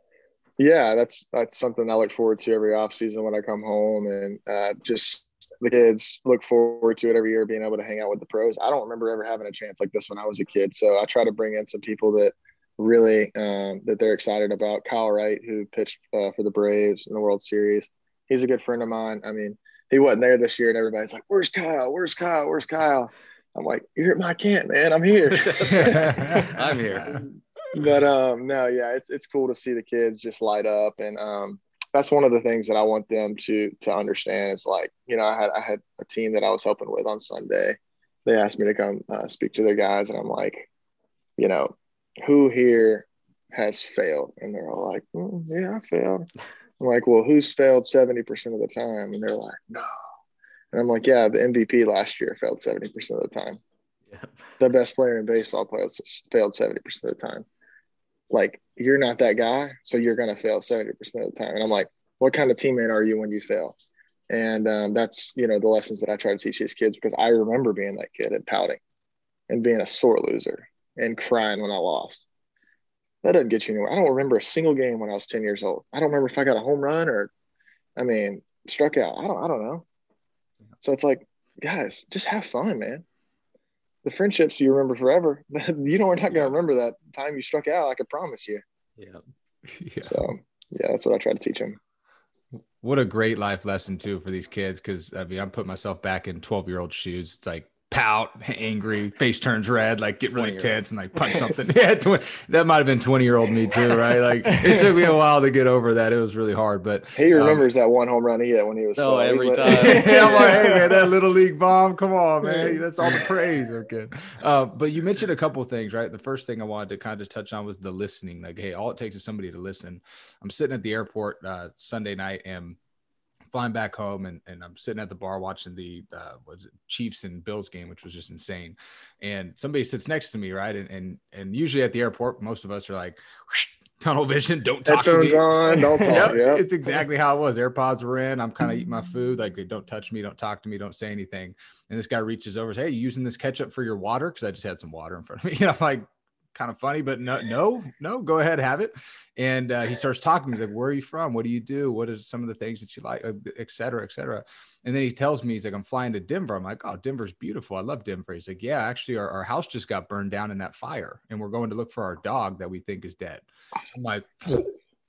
yeah that's that's something i look forward to every off season when i come home and uh, just the kids look forward to it every year being able to hang out with the pros. I don't remember ever having a chance like this when i was a kid so i try to bring in some people that really um, that they're excited about. Kyle wright who pitched uh, for the braves in the world series he's a good friend of mine. I mean he wasn't there this year and everybody's like where's kyle? Where's kyle? Where's kyle I'm like, you're at my camp, man. I'm here. I'm here. But um, no, yeah, it's it's cool to see the kids just light up, and um, that's one of the things that I want them to to understand. Is like, you know, I had I had a team that I was helping with on Sunday. They asked me to come uh, speak to their guys, and I'm like, you know, who here has failed? And they're all like, mm, yeah, I failed. I'm like, well, who's failed 70% of the time? And they're like, no, and I'm like, yeah, the MVP last year failed 70% of the time. Yeah. The best player in baseball players failed 70% of the time. Like, you're not that guy, so you're going to fail 70% of the time. And I'm like, what kind of teammate are you when you fail? And um, that's, you know, the lessons that I try to teach these kids because I remember being that kid and pouting and being a sore loser and crying when I lost. That doesn't get you anywhere. I don't remember a single game when I was 10 years old. I don't remember if I got a home run or, I mean, struck out. I don't, I don't know. So it's like, guys, just have fun, man. The friendships you remember forever. you know, we're not going to remember that time you struck out. I can promise you. Yeah. yeah. So yeah, that's what I try to teach them. What a great life lesson too for these kids. Cause I mean, I'm putting myself back in 12 year old shoes. It's like, pout, angry, face turns red, like get really tense and like punch something. yeah, 20, that might have been 20 year old me too, right? Like it took me a while to get over that. It was really hard, but he um, remembers um, that one home run he hit when he was. Oh, every like, time. yeah, I'm like, hey man, that little league bomb, come on, man, that's all the praise. Okay, uh, but you mentioned a couple things, right? The first thing I wanted to kind of touch on was the listening. Like, hey, all it takes is somebody to listen. I'm sitting at the airport uh, Sunday night and flying back home and, and I'm sitting at the bar watching the uh, was it Chiefs and Bills game, which was just insane. And somebody sits next to me, right? And and and usually at the airport, most of us are like tunnel vision, don't talk Headphones to me. on, don't talk. yep, yep. It's exactly how it was. AirPods were in. I'm kind of eating my food. Like they don't touch me, don't talk to me, don't say anything. And this guy reaches over, says, Hey, you using this ketchup for your water? Because I just had some water in front of me. And I'm like, kind of funny, but no, no, no, go ahead, have it. And uh, he starts talking. He's like, where are you from? What do you do? What are some of the things that you like, uh, et cetera, et cetera. And then he tells me, he's like, I'm flying to Denver. I'm like, oh, Denver's beautiful. I love Denver. He's like, yeah, actually, our, our house just got burned down in that fire. And we're going to look for our dog that we think is dead. I'm like,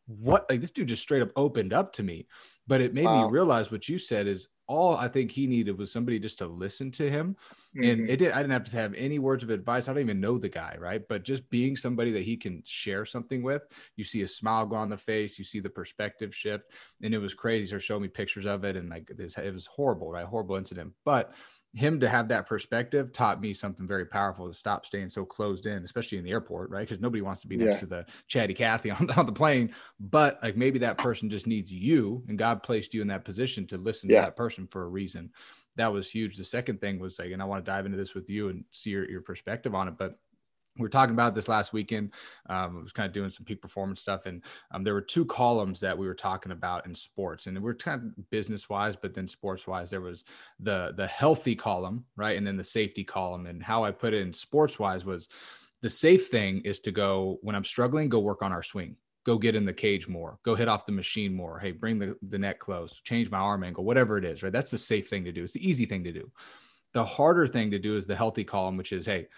what? Like, this dude just straight up opened up to me. But it made wow. me realize what you said is all I think he needed was somebody just to listen to him. Mm-hmm. And it did, I didn't have to have any words of advice. I don't even know the guy, right? But just being somebody that he can share something with, you see a smile go on the face, you see the perspective shift. And it was crazy. So showing me pictures of it and like this, it was horrible, right? Horrible incident. But him to have that perspective taught me something very powerful to stop staying so closed in, especially in the airport, right? Because nobody wants to be next yeah. to the chatty Cathy on, on the plane. But like maybe that person just needs you, and God placed you in that position to listen yeah. to that person for a reason. That was huge. The second thing was like, and I want to dive into this with you and see your, your perspective on it. But we were talking about this last weekend. Um, I was kind of doing some peak performance stuff, and um, there were two columns that we were talking about in sports, and we're kind of business wise, but then sports wise, there was the the healthy column, right, and then the safety column. And how I put it in sports wise was the safe thing is to go when I'm struggling, go work on our swing, go get in the cage more, go hit off the machine more. Hey, bring the the net close, change my arm angle, whatever it is, right. That's the safe thing to do. It's the easy thing to do. The harder thing to do is the healthy column, which is hey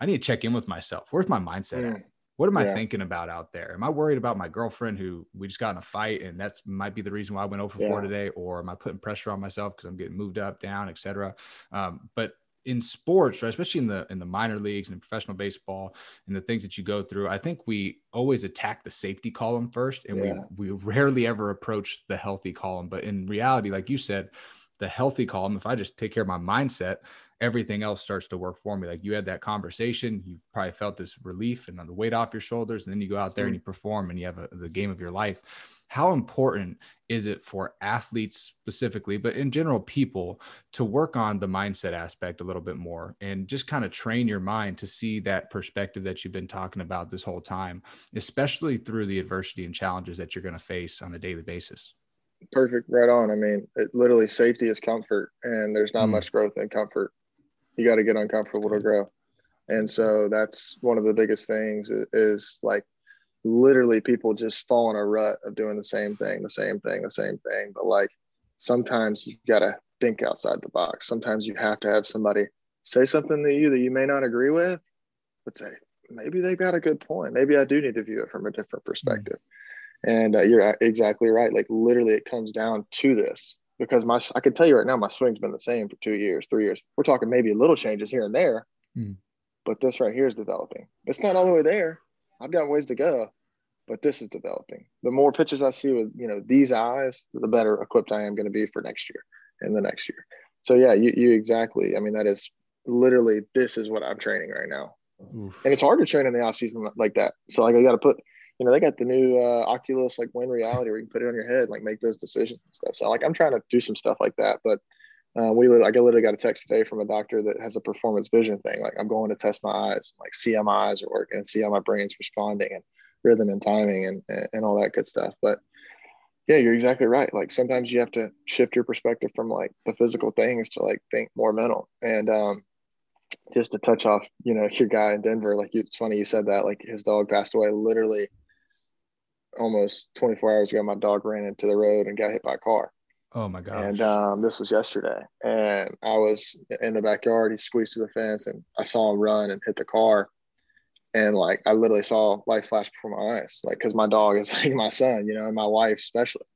I need to check in with myself. Where's my mindset mm. What am yeah. I thinking about out there? Am I worried about my girlfriend who we just got in a fight and that's might be the reason why I went over yeah. four today? Or am I putting pressure on myself because I'm getting moved up, down, etc. Um, but in sports, right, especially in the in the minor leagues and professional baseball and the things that you go through, I think we always attack the safety column first, and yeah. we we rarely ever approach the healthy column. But in reality, like you said, the healthy column, if I just take care of my mindset, everything else starts to work for me. Like you had that conversation, you probably felt this relief and the weight off your shoulders, and then you go out there and mm-hmm. you perform and you have a, the game of your life. How important is it for athletes specifically, but in general, people to work on the mindset aspect a little bit more and just kind of train your mind to see that perspective that you've been talking about this whole time, especially through the adversity and challenges that you're going to face on a daily basis? Perfect, right on. I mean, it, literally, safety is comfort, and there's not mm. much growth in comfort you got to get uncomfortable to grow and so that's one of the biggest things is, is, like literally people just fall in a rut of doing the same thing the same thing the same thing but like sometimes you got to think outside the box sometimes you have to have somebody say something to you that you may not agree with but say maybe they've got a good point maybe i do need to view it from a different perspective and uh, you're exactly right like literally it comes down to this because my I can tell you right now my swing's been the same for two years, three years. We're talking maybe little changes here and there, mm. but this right here is developing. It's not all the way there. I've got ways to go, but this is developing. The more pitches I see with you know these eyes, the better equipped I am going to be for next year and the next year. So yeah, you you exactly. I mean that is literally this is what I'm training right now, Oof. and it's hard to train in the off season like that. So like I got to put you know, they got the new uh, Oculus like Win Reality where you can put it on your head, like make those decisions and stuff. So like I'm trying to do some stuff like that, but uh, we I literally got a text today from a doctor that has a performance vision thing. Like I'm going to test my eyes, like see how my eyes are working and see how my brain's responding and rhythm and timing and, and, and all that good stuff. But yeah, you're exactly right. Like sometimes you have to shift your perspective from like the physical things to like think more mental. And um, just to touch off, you know, your guy in Denver, like it's funny you said that. Like his dog passed away literally almost 24 hours ago, my dog ran into the road and got hit by a car. Oh my god! And um, this was yesterday, and I was in the backyard. He squeezed through the fence, and I saw him run and hit the car. And like I literally saw life flash before my eyes, like because my dog is like my son, you know, and my wife especially.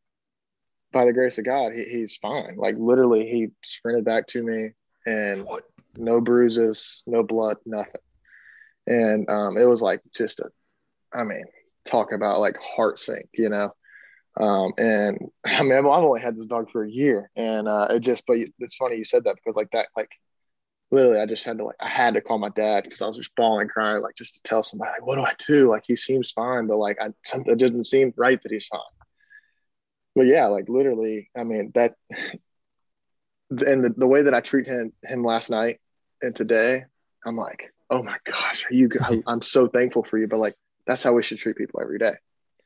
By the grace of God, he, he's fine. Like literally, he sprinted back to me, and what? no bruises, no blood, nothing. And um, it was like just a, I mean, talk about like heart sink, you know. Um, and I mean, I've only had this dog for a year, and uh, it just, but it's funny you said that because like that, like literally, I just had to like, I had to call my dad because I was just bawling, crying, like just to tell somebody, like, what do I do? Like he seems fine, but like I something didn't seem right that he's fine. But yeah, like literally, I mean that, and the, the way that I treat him him last night and today, I'm like, oh my gosh, are you? I'm so thankful for you, but like that's how we should treat people every day.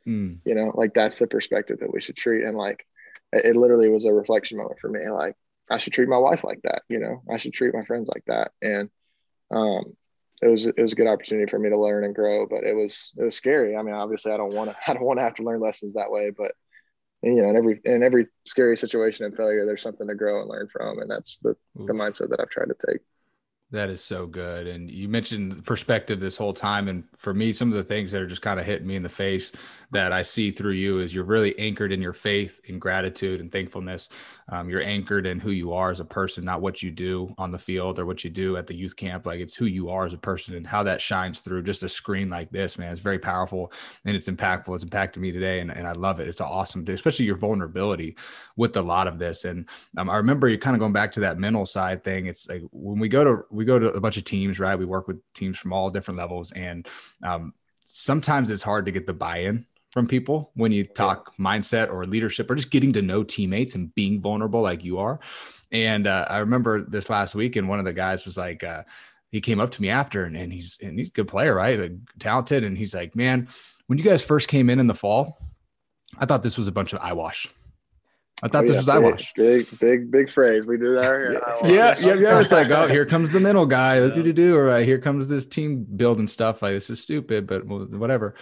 Mm. You know, like that's the perspective that we should treat. And like, it, it literally was a reflection moment for me. Like, I should treat my wife like that. You know, I should treat my friends like that. And um, it was it was a good opportunity for me to learn and grow. But it was it was scary. I mean, obviously, I don't want to I don't want to have to learn lessons that way. But you know, in every in every scary situation and failure, there's something to grow and learn from, and that's the the mindset that I've tried to take. That is so good. And you mentioned perspective this whole time. And for me, some of the things that are just kind of hitting me in the face that I see through you is you're really anchored in your faith, in gratitude and thankfulness. Um, you're anchored in who you are as a person, not what you do on the field or what you do at the youth camp. Like it's who you are as a person and how that shines through just a screen like this, man. It's very powerful and it's impactful. It's impacted me today. And, and I love it. It's awesome, especially your vulnerability with a lot of this. And um, I remember you kind of going back to that mental side thing. It's like when we go to, we go to a bunch of teams, right? We work with teams from all different levels and, um, sometimes it's hard to get the buy-in from people when you talk mindset or leadership or just getting to know teammates and being vulnerable like you are. And uh, I remember this last week, and one of the guys was like, uh, he came up to me after and, and he's and he's a good player, right? Like, talented. And he's like, Man, when you guys first came in in the fall, I thought this was a bunch of eyewash. I thought Oh, this yeah, was big, eyewash. Big, big, big phrase. We do that here. Eyewash. Yeah, yeah, yeah. It's like, oh, here comes the middle guy. What Do do do. Or right here comes this team building stuff. Like this is stupid, but whatever.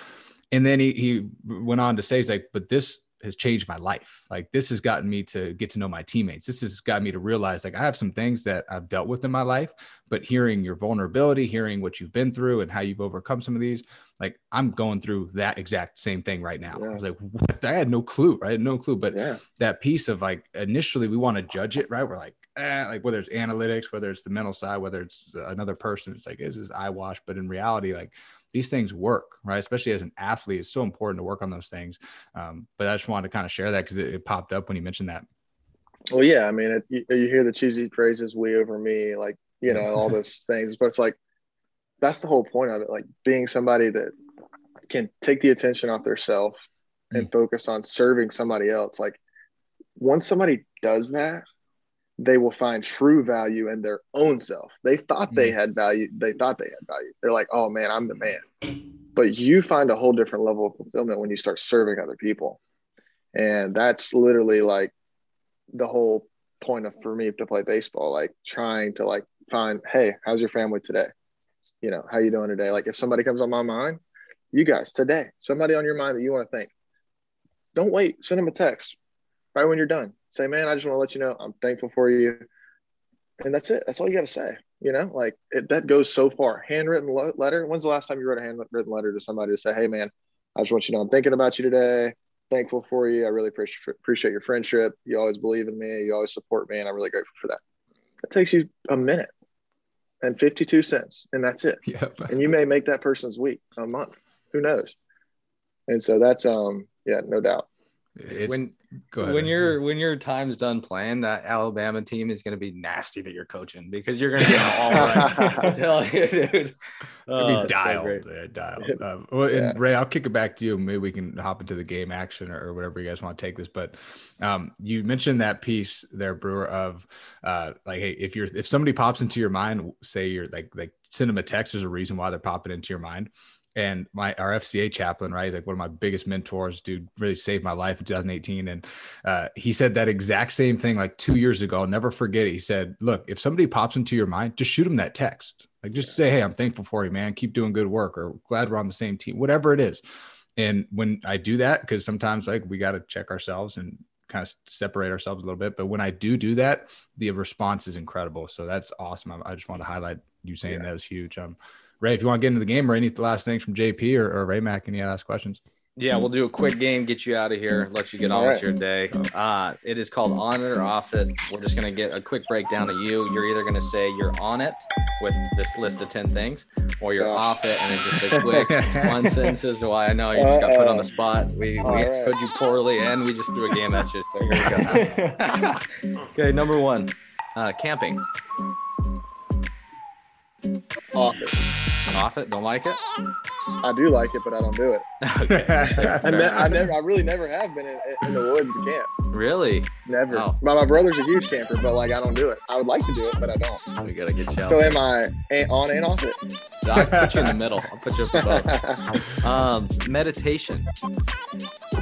And then he he went on to say, he's like, but this has changed my life. Like this has gotten me to get to know my teammates. This has got me to realize like I have some things that I've dealt with in my life, but hearing your vulnerability, hearing what you've been through and how you've overcome some of these, like I'm going through that exact same thing right now. Yeah. I was like, what? I had no clue, right? No clue. But Yeah. that piece of like initially we want to judge it, right? We're like, eh, like whether it's analytics, whether it's the mental side, whether it's another person, it's like this is eyewash. But in reality, like these things work, right? Especially as an athlete, it's so important to work on those things. Um, but I just wanted to kind of share that because it, it popped up when you mentioned that. Well, yeah. I mean, it, you, you hear the cheesy phrases "we over me," like you know, all those things, but it's like that's the whole point of it. Like being somebody that can take the attention off their self and mm. focus on serving somebody else. Like once somebody does that, they will find true value in their own self. They thought they mm. had value. They thought they had value. They're like, oh man, I'm the mm. man. But you find a whole different level of fulfillment when you start serving other people. And that's literally like the whole point of for me to play baseball, like trying to like find, hey, how's your family today? You know, how you doing today? Like if somebody comes on my mind, you guys today, somebody on your mind that you want to thank. don't wait, send them a text right when you're done. Say, man, I just want to let you know I'm thankful for you. And that's it. That's all you got to say. You know, like it, that goes so far. Handwritten lo- letter. When's the last time you wrote a handwritten letter to somebody to say, hey, man, I just want you to know I'm thinking about you today. Thankful for you. I really appreciate appreciate your friendship. You always believe in me. You always support me, and I'm really grateful for that. It takes you a minute and 52 cents, and that's it. Yeah. And you may make that person's week, a month. Who knows? And so that's um, yeah, no doubt. It's, when when your when your time's done playing, that Alabama team is going to be nasty that you're coaching because you're going to get all right. I'm telling you, dude. Oh, be so dialed, great. yeah, dialed. Um, well, and Yeah. Ray, I'll kick it back to you. Maybe we can hop into the game action or, or whatever you guys want to take this. But um, you mentioned that piece there, Brewer, of uh, like, hey, if you're if somebody pops into your mind, say you're like like send them a text. There's a reason why they're popping into your mind. And my our FCA chaplain, right, He's like one of my biggest mentors, dude, really saved my life in 2018. And uh, he said that exact same thing like two years ago. I'll never forget it. He said, "Look, if somebody pops into your mind, just shoot them that text. Like, just say, hey, I'm thankful for you, man. Keep doing good work, or glad we're on the same team, whatever it is." And when I do that, because sometimes like we got to check ourselves and kind of separate ourselves a little bit. But when I do do that, the response is incredible. So that's awesome. I, I just want to highlight you saying Yeah. that was huge. Um, Ray, if you want to get into the game or any last things from JP or, or Ray Mac, any last questions? Yeah, we'll do a quick game, get you out of here, let you get on All with right. your day. Uh, it is called on it or off it. We're just gonna get a quick breakdown of you. You're either gonna say you're on it with this list of ten things, or you're Gosh. off it and it's just a quick one sentence as to why I know you just got put on the spot. We, we All right. heard you poorly and we just threw a game at you. So here we go. okay, number one, uh, camping. Off it. Off it. Don't like it. I do like it, but I don't do it. Okay. And then I never, I really never have been in, in the woods to camp. Really? Never. Oh. My, my brother's a huge camper, but like I don't do it. I would like to do it, but I don't. We gotta get you. So am I a- on and off it? I'll put you in the middle. I'll put you up for. Um, meditation.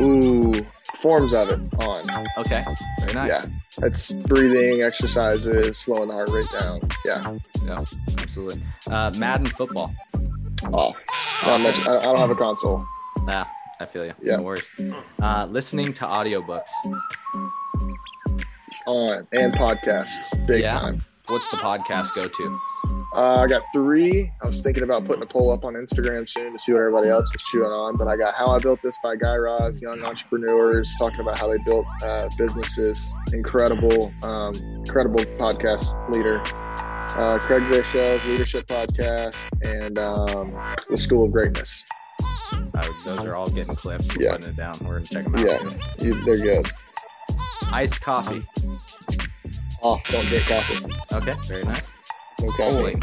Ooh, forms of it on. Okay, very nice. Yeah, it's breathing, exercises, slowing the heart rate down. Yeah. Yeah, absolutely. Uh, Madden football. Oh, not much. I, I don't have a console. Nah, I feel you. Yeah. No worries. Uh, listening to audiobooks. On and podcasts, big Yeah. time. What's the podcast go to? Uh, I got three. I was thinking about putting a poll up on Instagram soon to see what everybody else was chewing on. But I got How I Built This by Guy Raz, young entrepreneurs talking about how they built uh, businesses. Incredible, um, incredible podcast leader. Uh, Craig Groeschel's leadership podcast and um, the School of Greatness. Uh, those are all getting clipped. Yeah. putting it down. We're gonna check them out. Yeah, they're good. Iced coffee. Oh, don't get coffee. Okay, very nice. No coffee.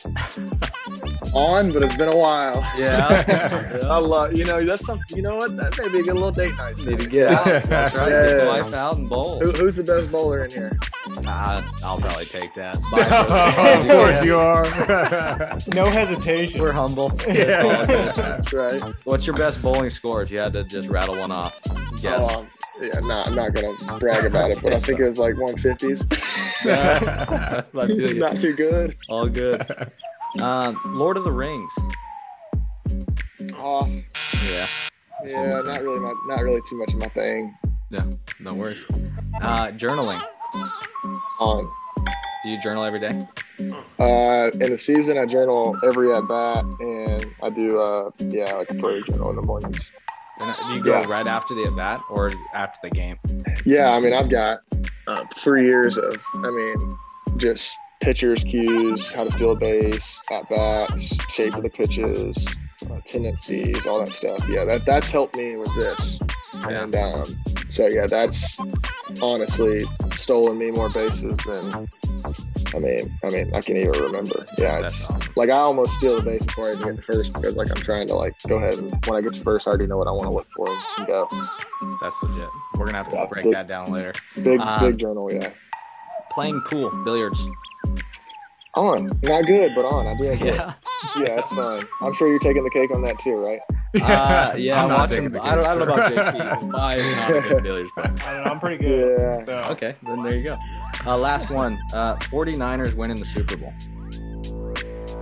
On, but it's been a while. Yeah. I love, you know, that's something, you know what? That may be a good little date night. Need to get out. That's right. Get the wife out and bowl. Who, who's the best bowler in here? Uh, I'll probably take that. of course you are. no hesitation. We're humble. Yeah. That's right. What's your best bowling score if you had to just rattle one off? Yes. Um, yeah, nah, I'm not gonna brag about it, but I think it was like 150s. I feel you. not too good. All good. Um, Lord of the Rings. Oh, Yeah. yeah, not really my, not really too much of my thing. No, no worries. Uh, journaling. On Do you journal every day? uh, in the season, I journal every at bat, and I do uh, yeah, like a prayer journal in the mornings. And, uh, Do you go Yeah. right after the at bat or after the game? Yeah, I mean, I've got uh, three years of, I mean, just pitchers, cues, how to steal a base, at bats, shape of the pitches, uh, tendencies, all that stuff. Yeah, that that's helped me with this. And um, so yeah, that's honestly stolen me more bases than I mean, I mean, I can even remember. Yeah, it's awesome. like I almost steal the base before I even get to first because like I'm trying to like go ahead and when I get to first, I already know what I want to look for and go. That's legit. We're gonna have to Yeah, break big- that down later. Big Um, big journal, yeah. Playing pool, billiards. On, not good, but on. I do enjoy it. Yeah. Yeah, it's fun. I'm sure you're taking the cake on that too, right? Uh, yeah, I'm not watching. taking I, don't, I don't know about cake. JP. I am not a good billiards player. I don't know. I'm pretty good. Yeah. So Okay, then there you go. Uh, last one. Uh, 49ers winning the Super Bowl.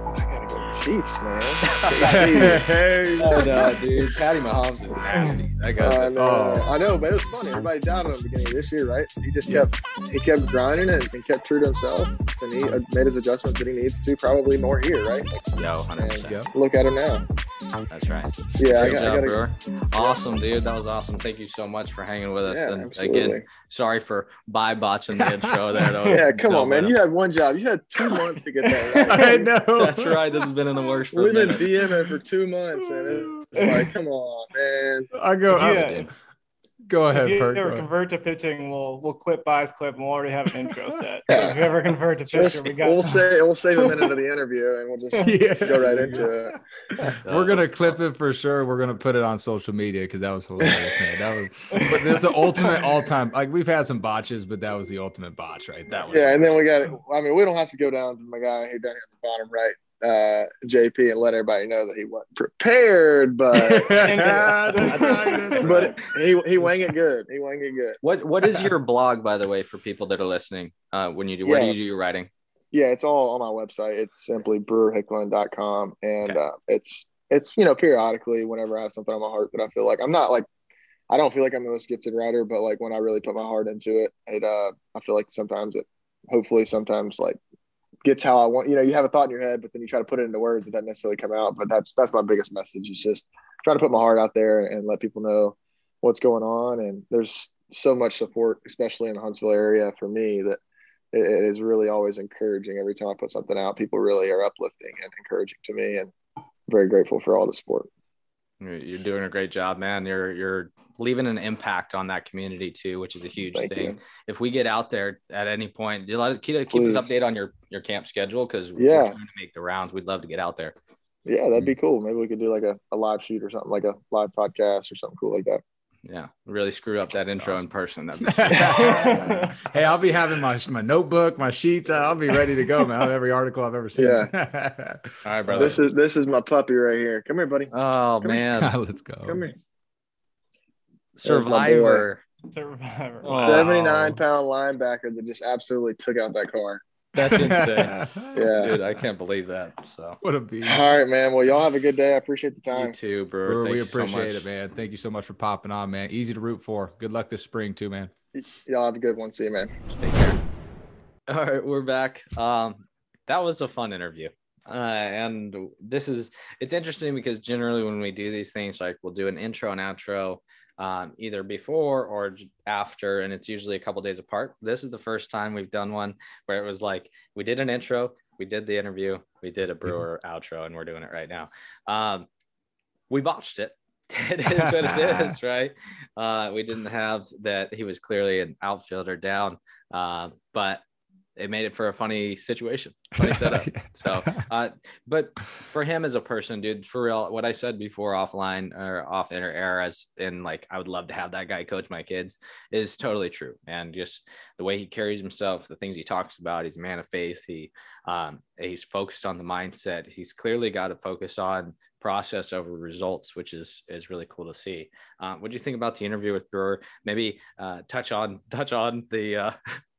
I gotta go Chiefs, man. Chiefs. hey. No, dude. Patty Mahomes is nasty. That I guy's know, Oh. I know, but it was funny. Everybody doubted him at the beginning of this year, right? He just Yeah. kept he kept grinding it and kept true to himself, and he uh, made his adjustments that he needs to. Probably more here, right? yo, 100%. Yep. Look at him now. That's right. Yeah, I Great got, I gotta. Brewer. Awesome, dude. That was awesome. Thank you so much for hanging with us. Yeah, and absolutely. again, sorry for by botching the intro there. That was yeah, come on, man. but- You had one job. You had two months to get that right. I know. That's right. This has been in the works for We've been. DMing for two months, and it's like, come on, man. I go. If I- you, dude. Go ahead, if you Perk. ever go ahead. convert to pitching, we'll we'll clip buys clip, and we'll already have an intro set. So if you ever convert to pitcher, we got. we'll say we'll save a minute of the interview, and we'll just Yeah. go right into it. We're gonna clip it for sure. We're gonna put it on social media because that was hilarious, man. That was, but this is the ultimate all-time. Like we've had some botches, but that was the ultimate botch right. That was- Yeah, and then we got. I mean, we don't have to go down to my guy here down here at the bottom right, uh, JP, and let everybody know that he wasn't prepared, but That's but he he wang it good. He wang it good. What What is your blog, by the way, for people that are listening? Uh, when you do, where do you do your writing? Yeah, it's all on my website. It's simply brewerhicklen.com, and Okay. uh, it's it's you know periodically whenever I have something on my heart that I feel like I'm not like I don't feel like I'm the most gifted writer, but like when I really put my heart into it, it uh I feel like sometimes it hopefully sometimes like gets how I want. You know, you have a thought in your head, but then you try to put it into words, it doesn't necessarily come out. But that's that's my biggest message. Is just try to put my heart out there and let people know what's going on. And there's so much support, especially in the Huntsville area, for me that it, it is really always encouraging. Every time I put something out, people really are uplifting and encouraging to me, and I'm very grateful for all the support. You're you're doing a great job, man. You're you're leaving an impact on that community too, which is a huge Thank thing. you. If we get out there at any point, you let us keep, keep us Please. update on your your camp schedule because Yeah. we're trying to make the rounds. We'd love to get out there. Yeah, that'd be mm. cool. Maybe we could do like a, a live shoot or something, like a live podcast or something cool like that. Yeah, really screw up that intro in person. That'd be hey, I'll be having my my notebook, my sheets. I'll be ready to go, man. I'll have every article I've ever seen. Yeah. All right, brother. This is this is my puppy right here. Come here, buddy. oh Come here. man, Let's go. Come here. Survivor. Survivor. Oh. 79 pound linebacker that just absolutely took out that car. That's insane, Yeah. dude. I can't believe that. So What a beast. All right, man. Well, y'all have a good day. I appreciate the time. you time. too, bro. Brewer, Thank we you so appreciate much. it, man. Thank you so much for popping on, man. Easy to root for. Good luck this spring, too, man. Y'all have a good one. See you, man. Take care. All right, we're back. Um, that was a fun interview. Uh, and this is it's interesting because generally when we do these things, like we'll do an intro and outro, um, either before or after, and it's usually a couple days apart. This is the first time we've done one where it was like we did an intro, we did the interview, we did a brewer outro, and we're doing it right now. Um, we botched it. it is what it is, right? Uh, we didn't have that. He was clearly an outfielder down, uh, but it made it for a funny situation, funny setup. so, uh, but for him as a person, dude, for real, what I said before offline or off inter air as in like, I would love to have that guy coach my kids is totally true. And just the way he carries himself, the things he talks about, he's a man of faith. He, um, he's focused on the mindset. He's clearly got to focus on process over results, which is is really cool to see. Uh, what do you think about the interview with Brewer? Maybe uh, touch on touch on the uh,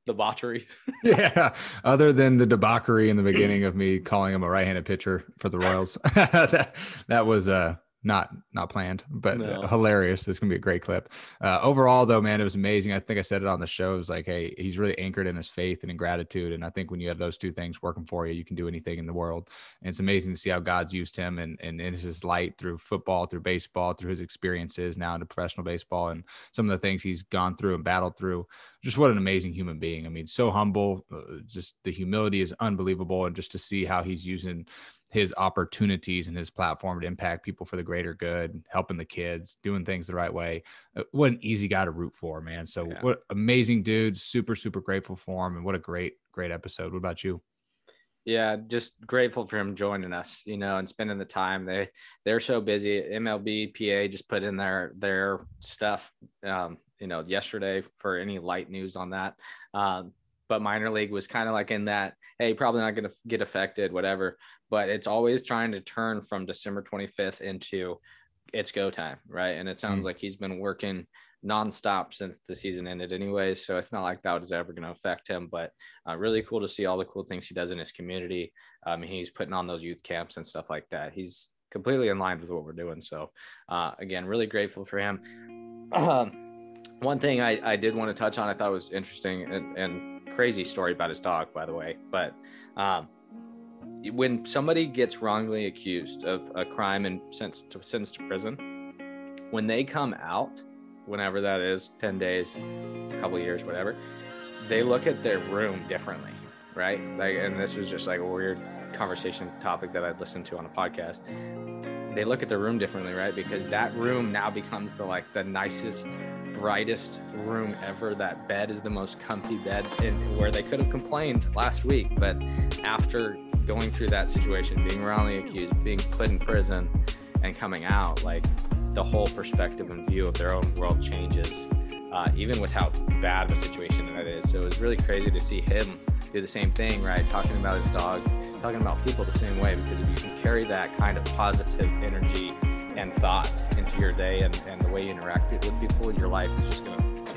debauchery. yeah. Other than the debauchery in the beginning of me calling him a right-handed pitcher for the Royals, that, that was uh not not planned, but no. hilarious. This is gonna be a great clip. Uh, overall, though, man, it was amazing. I think I said it on the show. It was like, hey, he's really anchored in his faith and in gratitude. And I think when you have those two things working for you, you can do anything in the world. And it's amazing to see how God's used him and and in his light through football, through baseball, through his experiences now into professional baseball, and some of the things he's gone through and battled through. Just what an amazing human being. I mean, so humble. Uh, just the humility is unbelievable, and just to see how he's using his opportunities and his platform to impact people for the greater good, helping the kids, doing things the right way. Uh, what an easy guy to root for, man. So yeah. what amazing dude, super, super grateful for him. And what a great, great episode. What about you? Yeah, just grateful for him joining us, you know, and spending the time. They they're so busy. MLB PA just put in their their stuff um, you know, yesterday for any light news on that. Um, but minor league was kind of like in that, hey, probably not going to get affected, whatever but it's always trying to turn from December 25th into it's go time, right? And it sounds mm like he's been working nonstop since the season ended, anyways. So it's not like that was ever going to affect him, but uh, really cool to see all the cool things he does in his community. Um, he's putting on those youth camps and stuff like that. He's completely in line with what we're doing. So uh, again, really grateful for him. Um, one thing I, I did want to touch on, I thought was interesting and, and crazy story about his dog, by the way, but um, when somebody gets wrongly accused of a crime and sentenced to, sentenced to prison, when they come out, whenever that is, 10 days, a couple years, whatever, they look at their room differently, right? Like, and this was just like a weird conversation topic that I'd listened to on a podcast. They look at the room differently, right? Because that room now becomes the like the nicest, brightest room ever. That bed is the most comfy bed, in, where they could have complained last week, but after going through that situation, being wrongly accused, being put in prison, and coming out, like the whole perspective and view of their own world changes, uh, even with how bad of a situation that is. So it was really crazy to see him do the same thing, right? Talking about his dog, talking about people the same way, because if you can carry that kind of positive energy and thought into your day and, and the way you interact with people, your life is just going to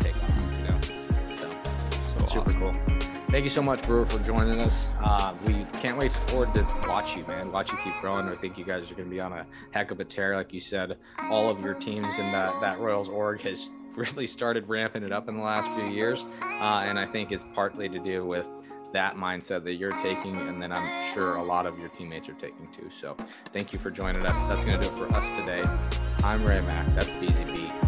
take off, you know? So, so super awesome. cool thank you so much, Brewer, for joining us. Uh, we can't wait forward to watch you, man. Watch you keep growing. I think you guys are going to be on a heck of a tear, like you said. All of your teams in that that Royals org has really started ramping it up in the last few years, uh, and I think it's partly to do with that mindset that you're taking, and then I'm sure a lot of your teammates are taking too. So, thank you for joining us. That's going to do it for us today. I'm Ray Mack. That's BZB.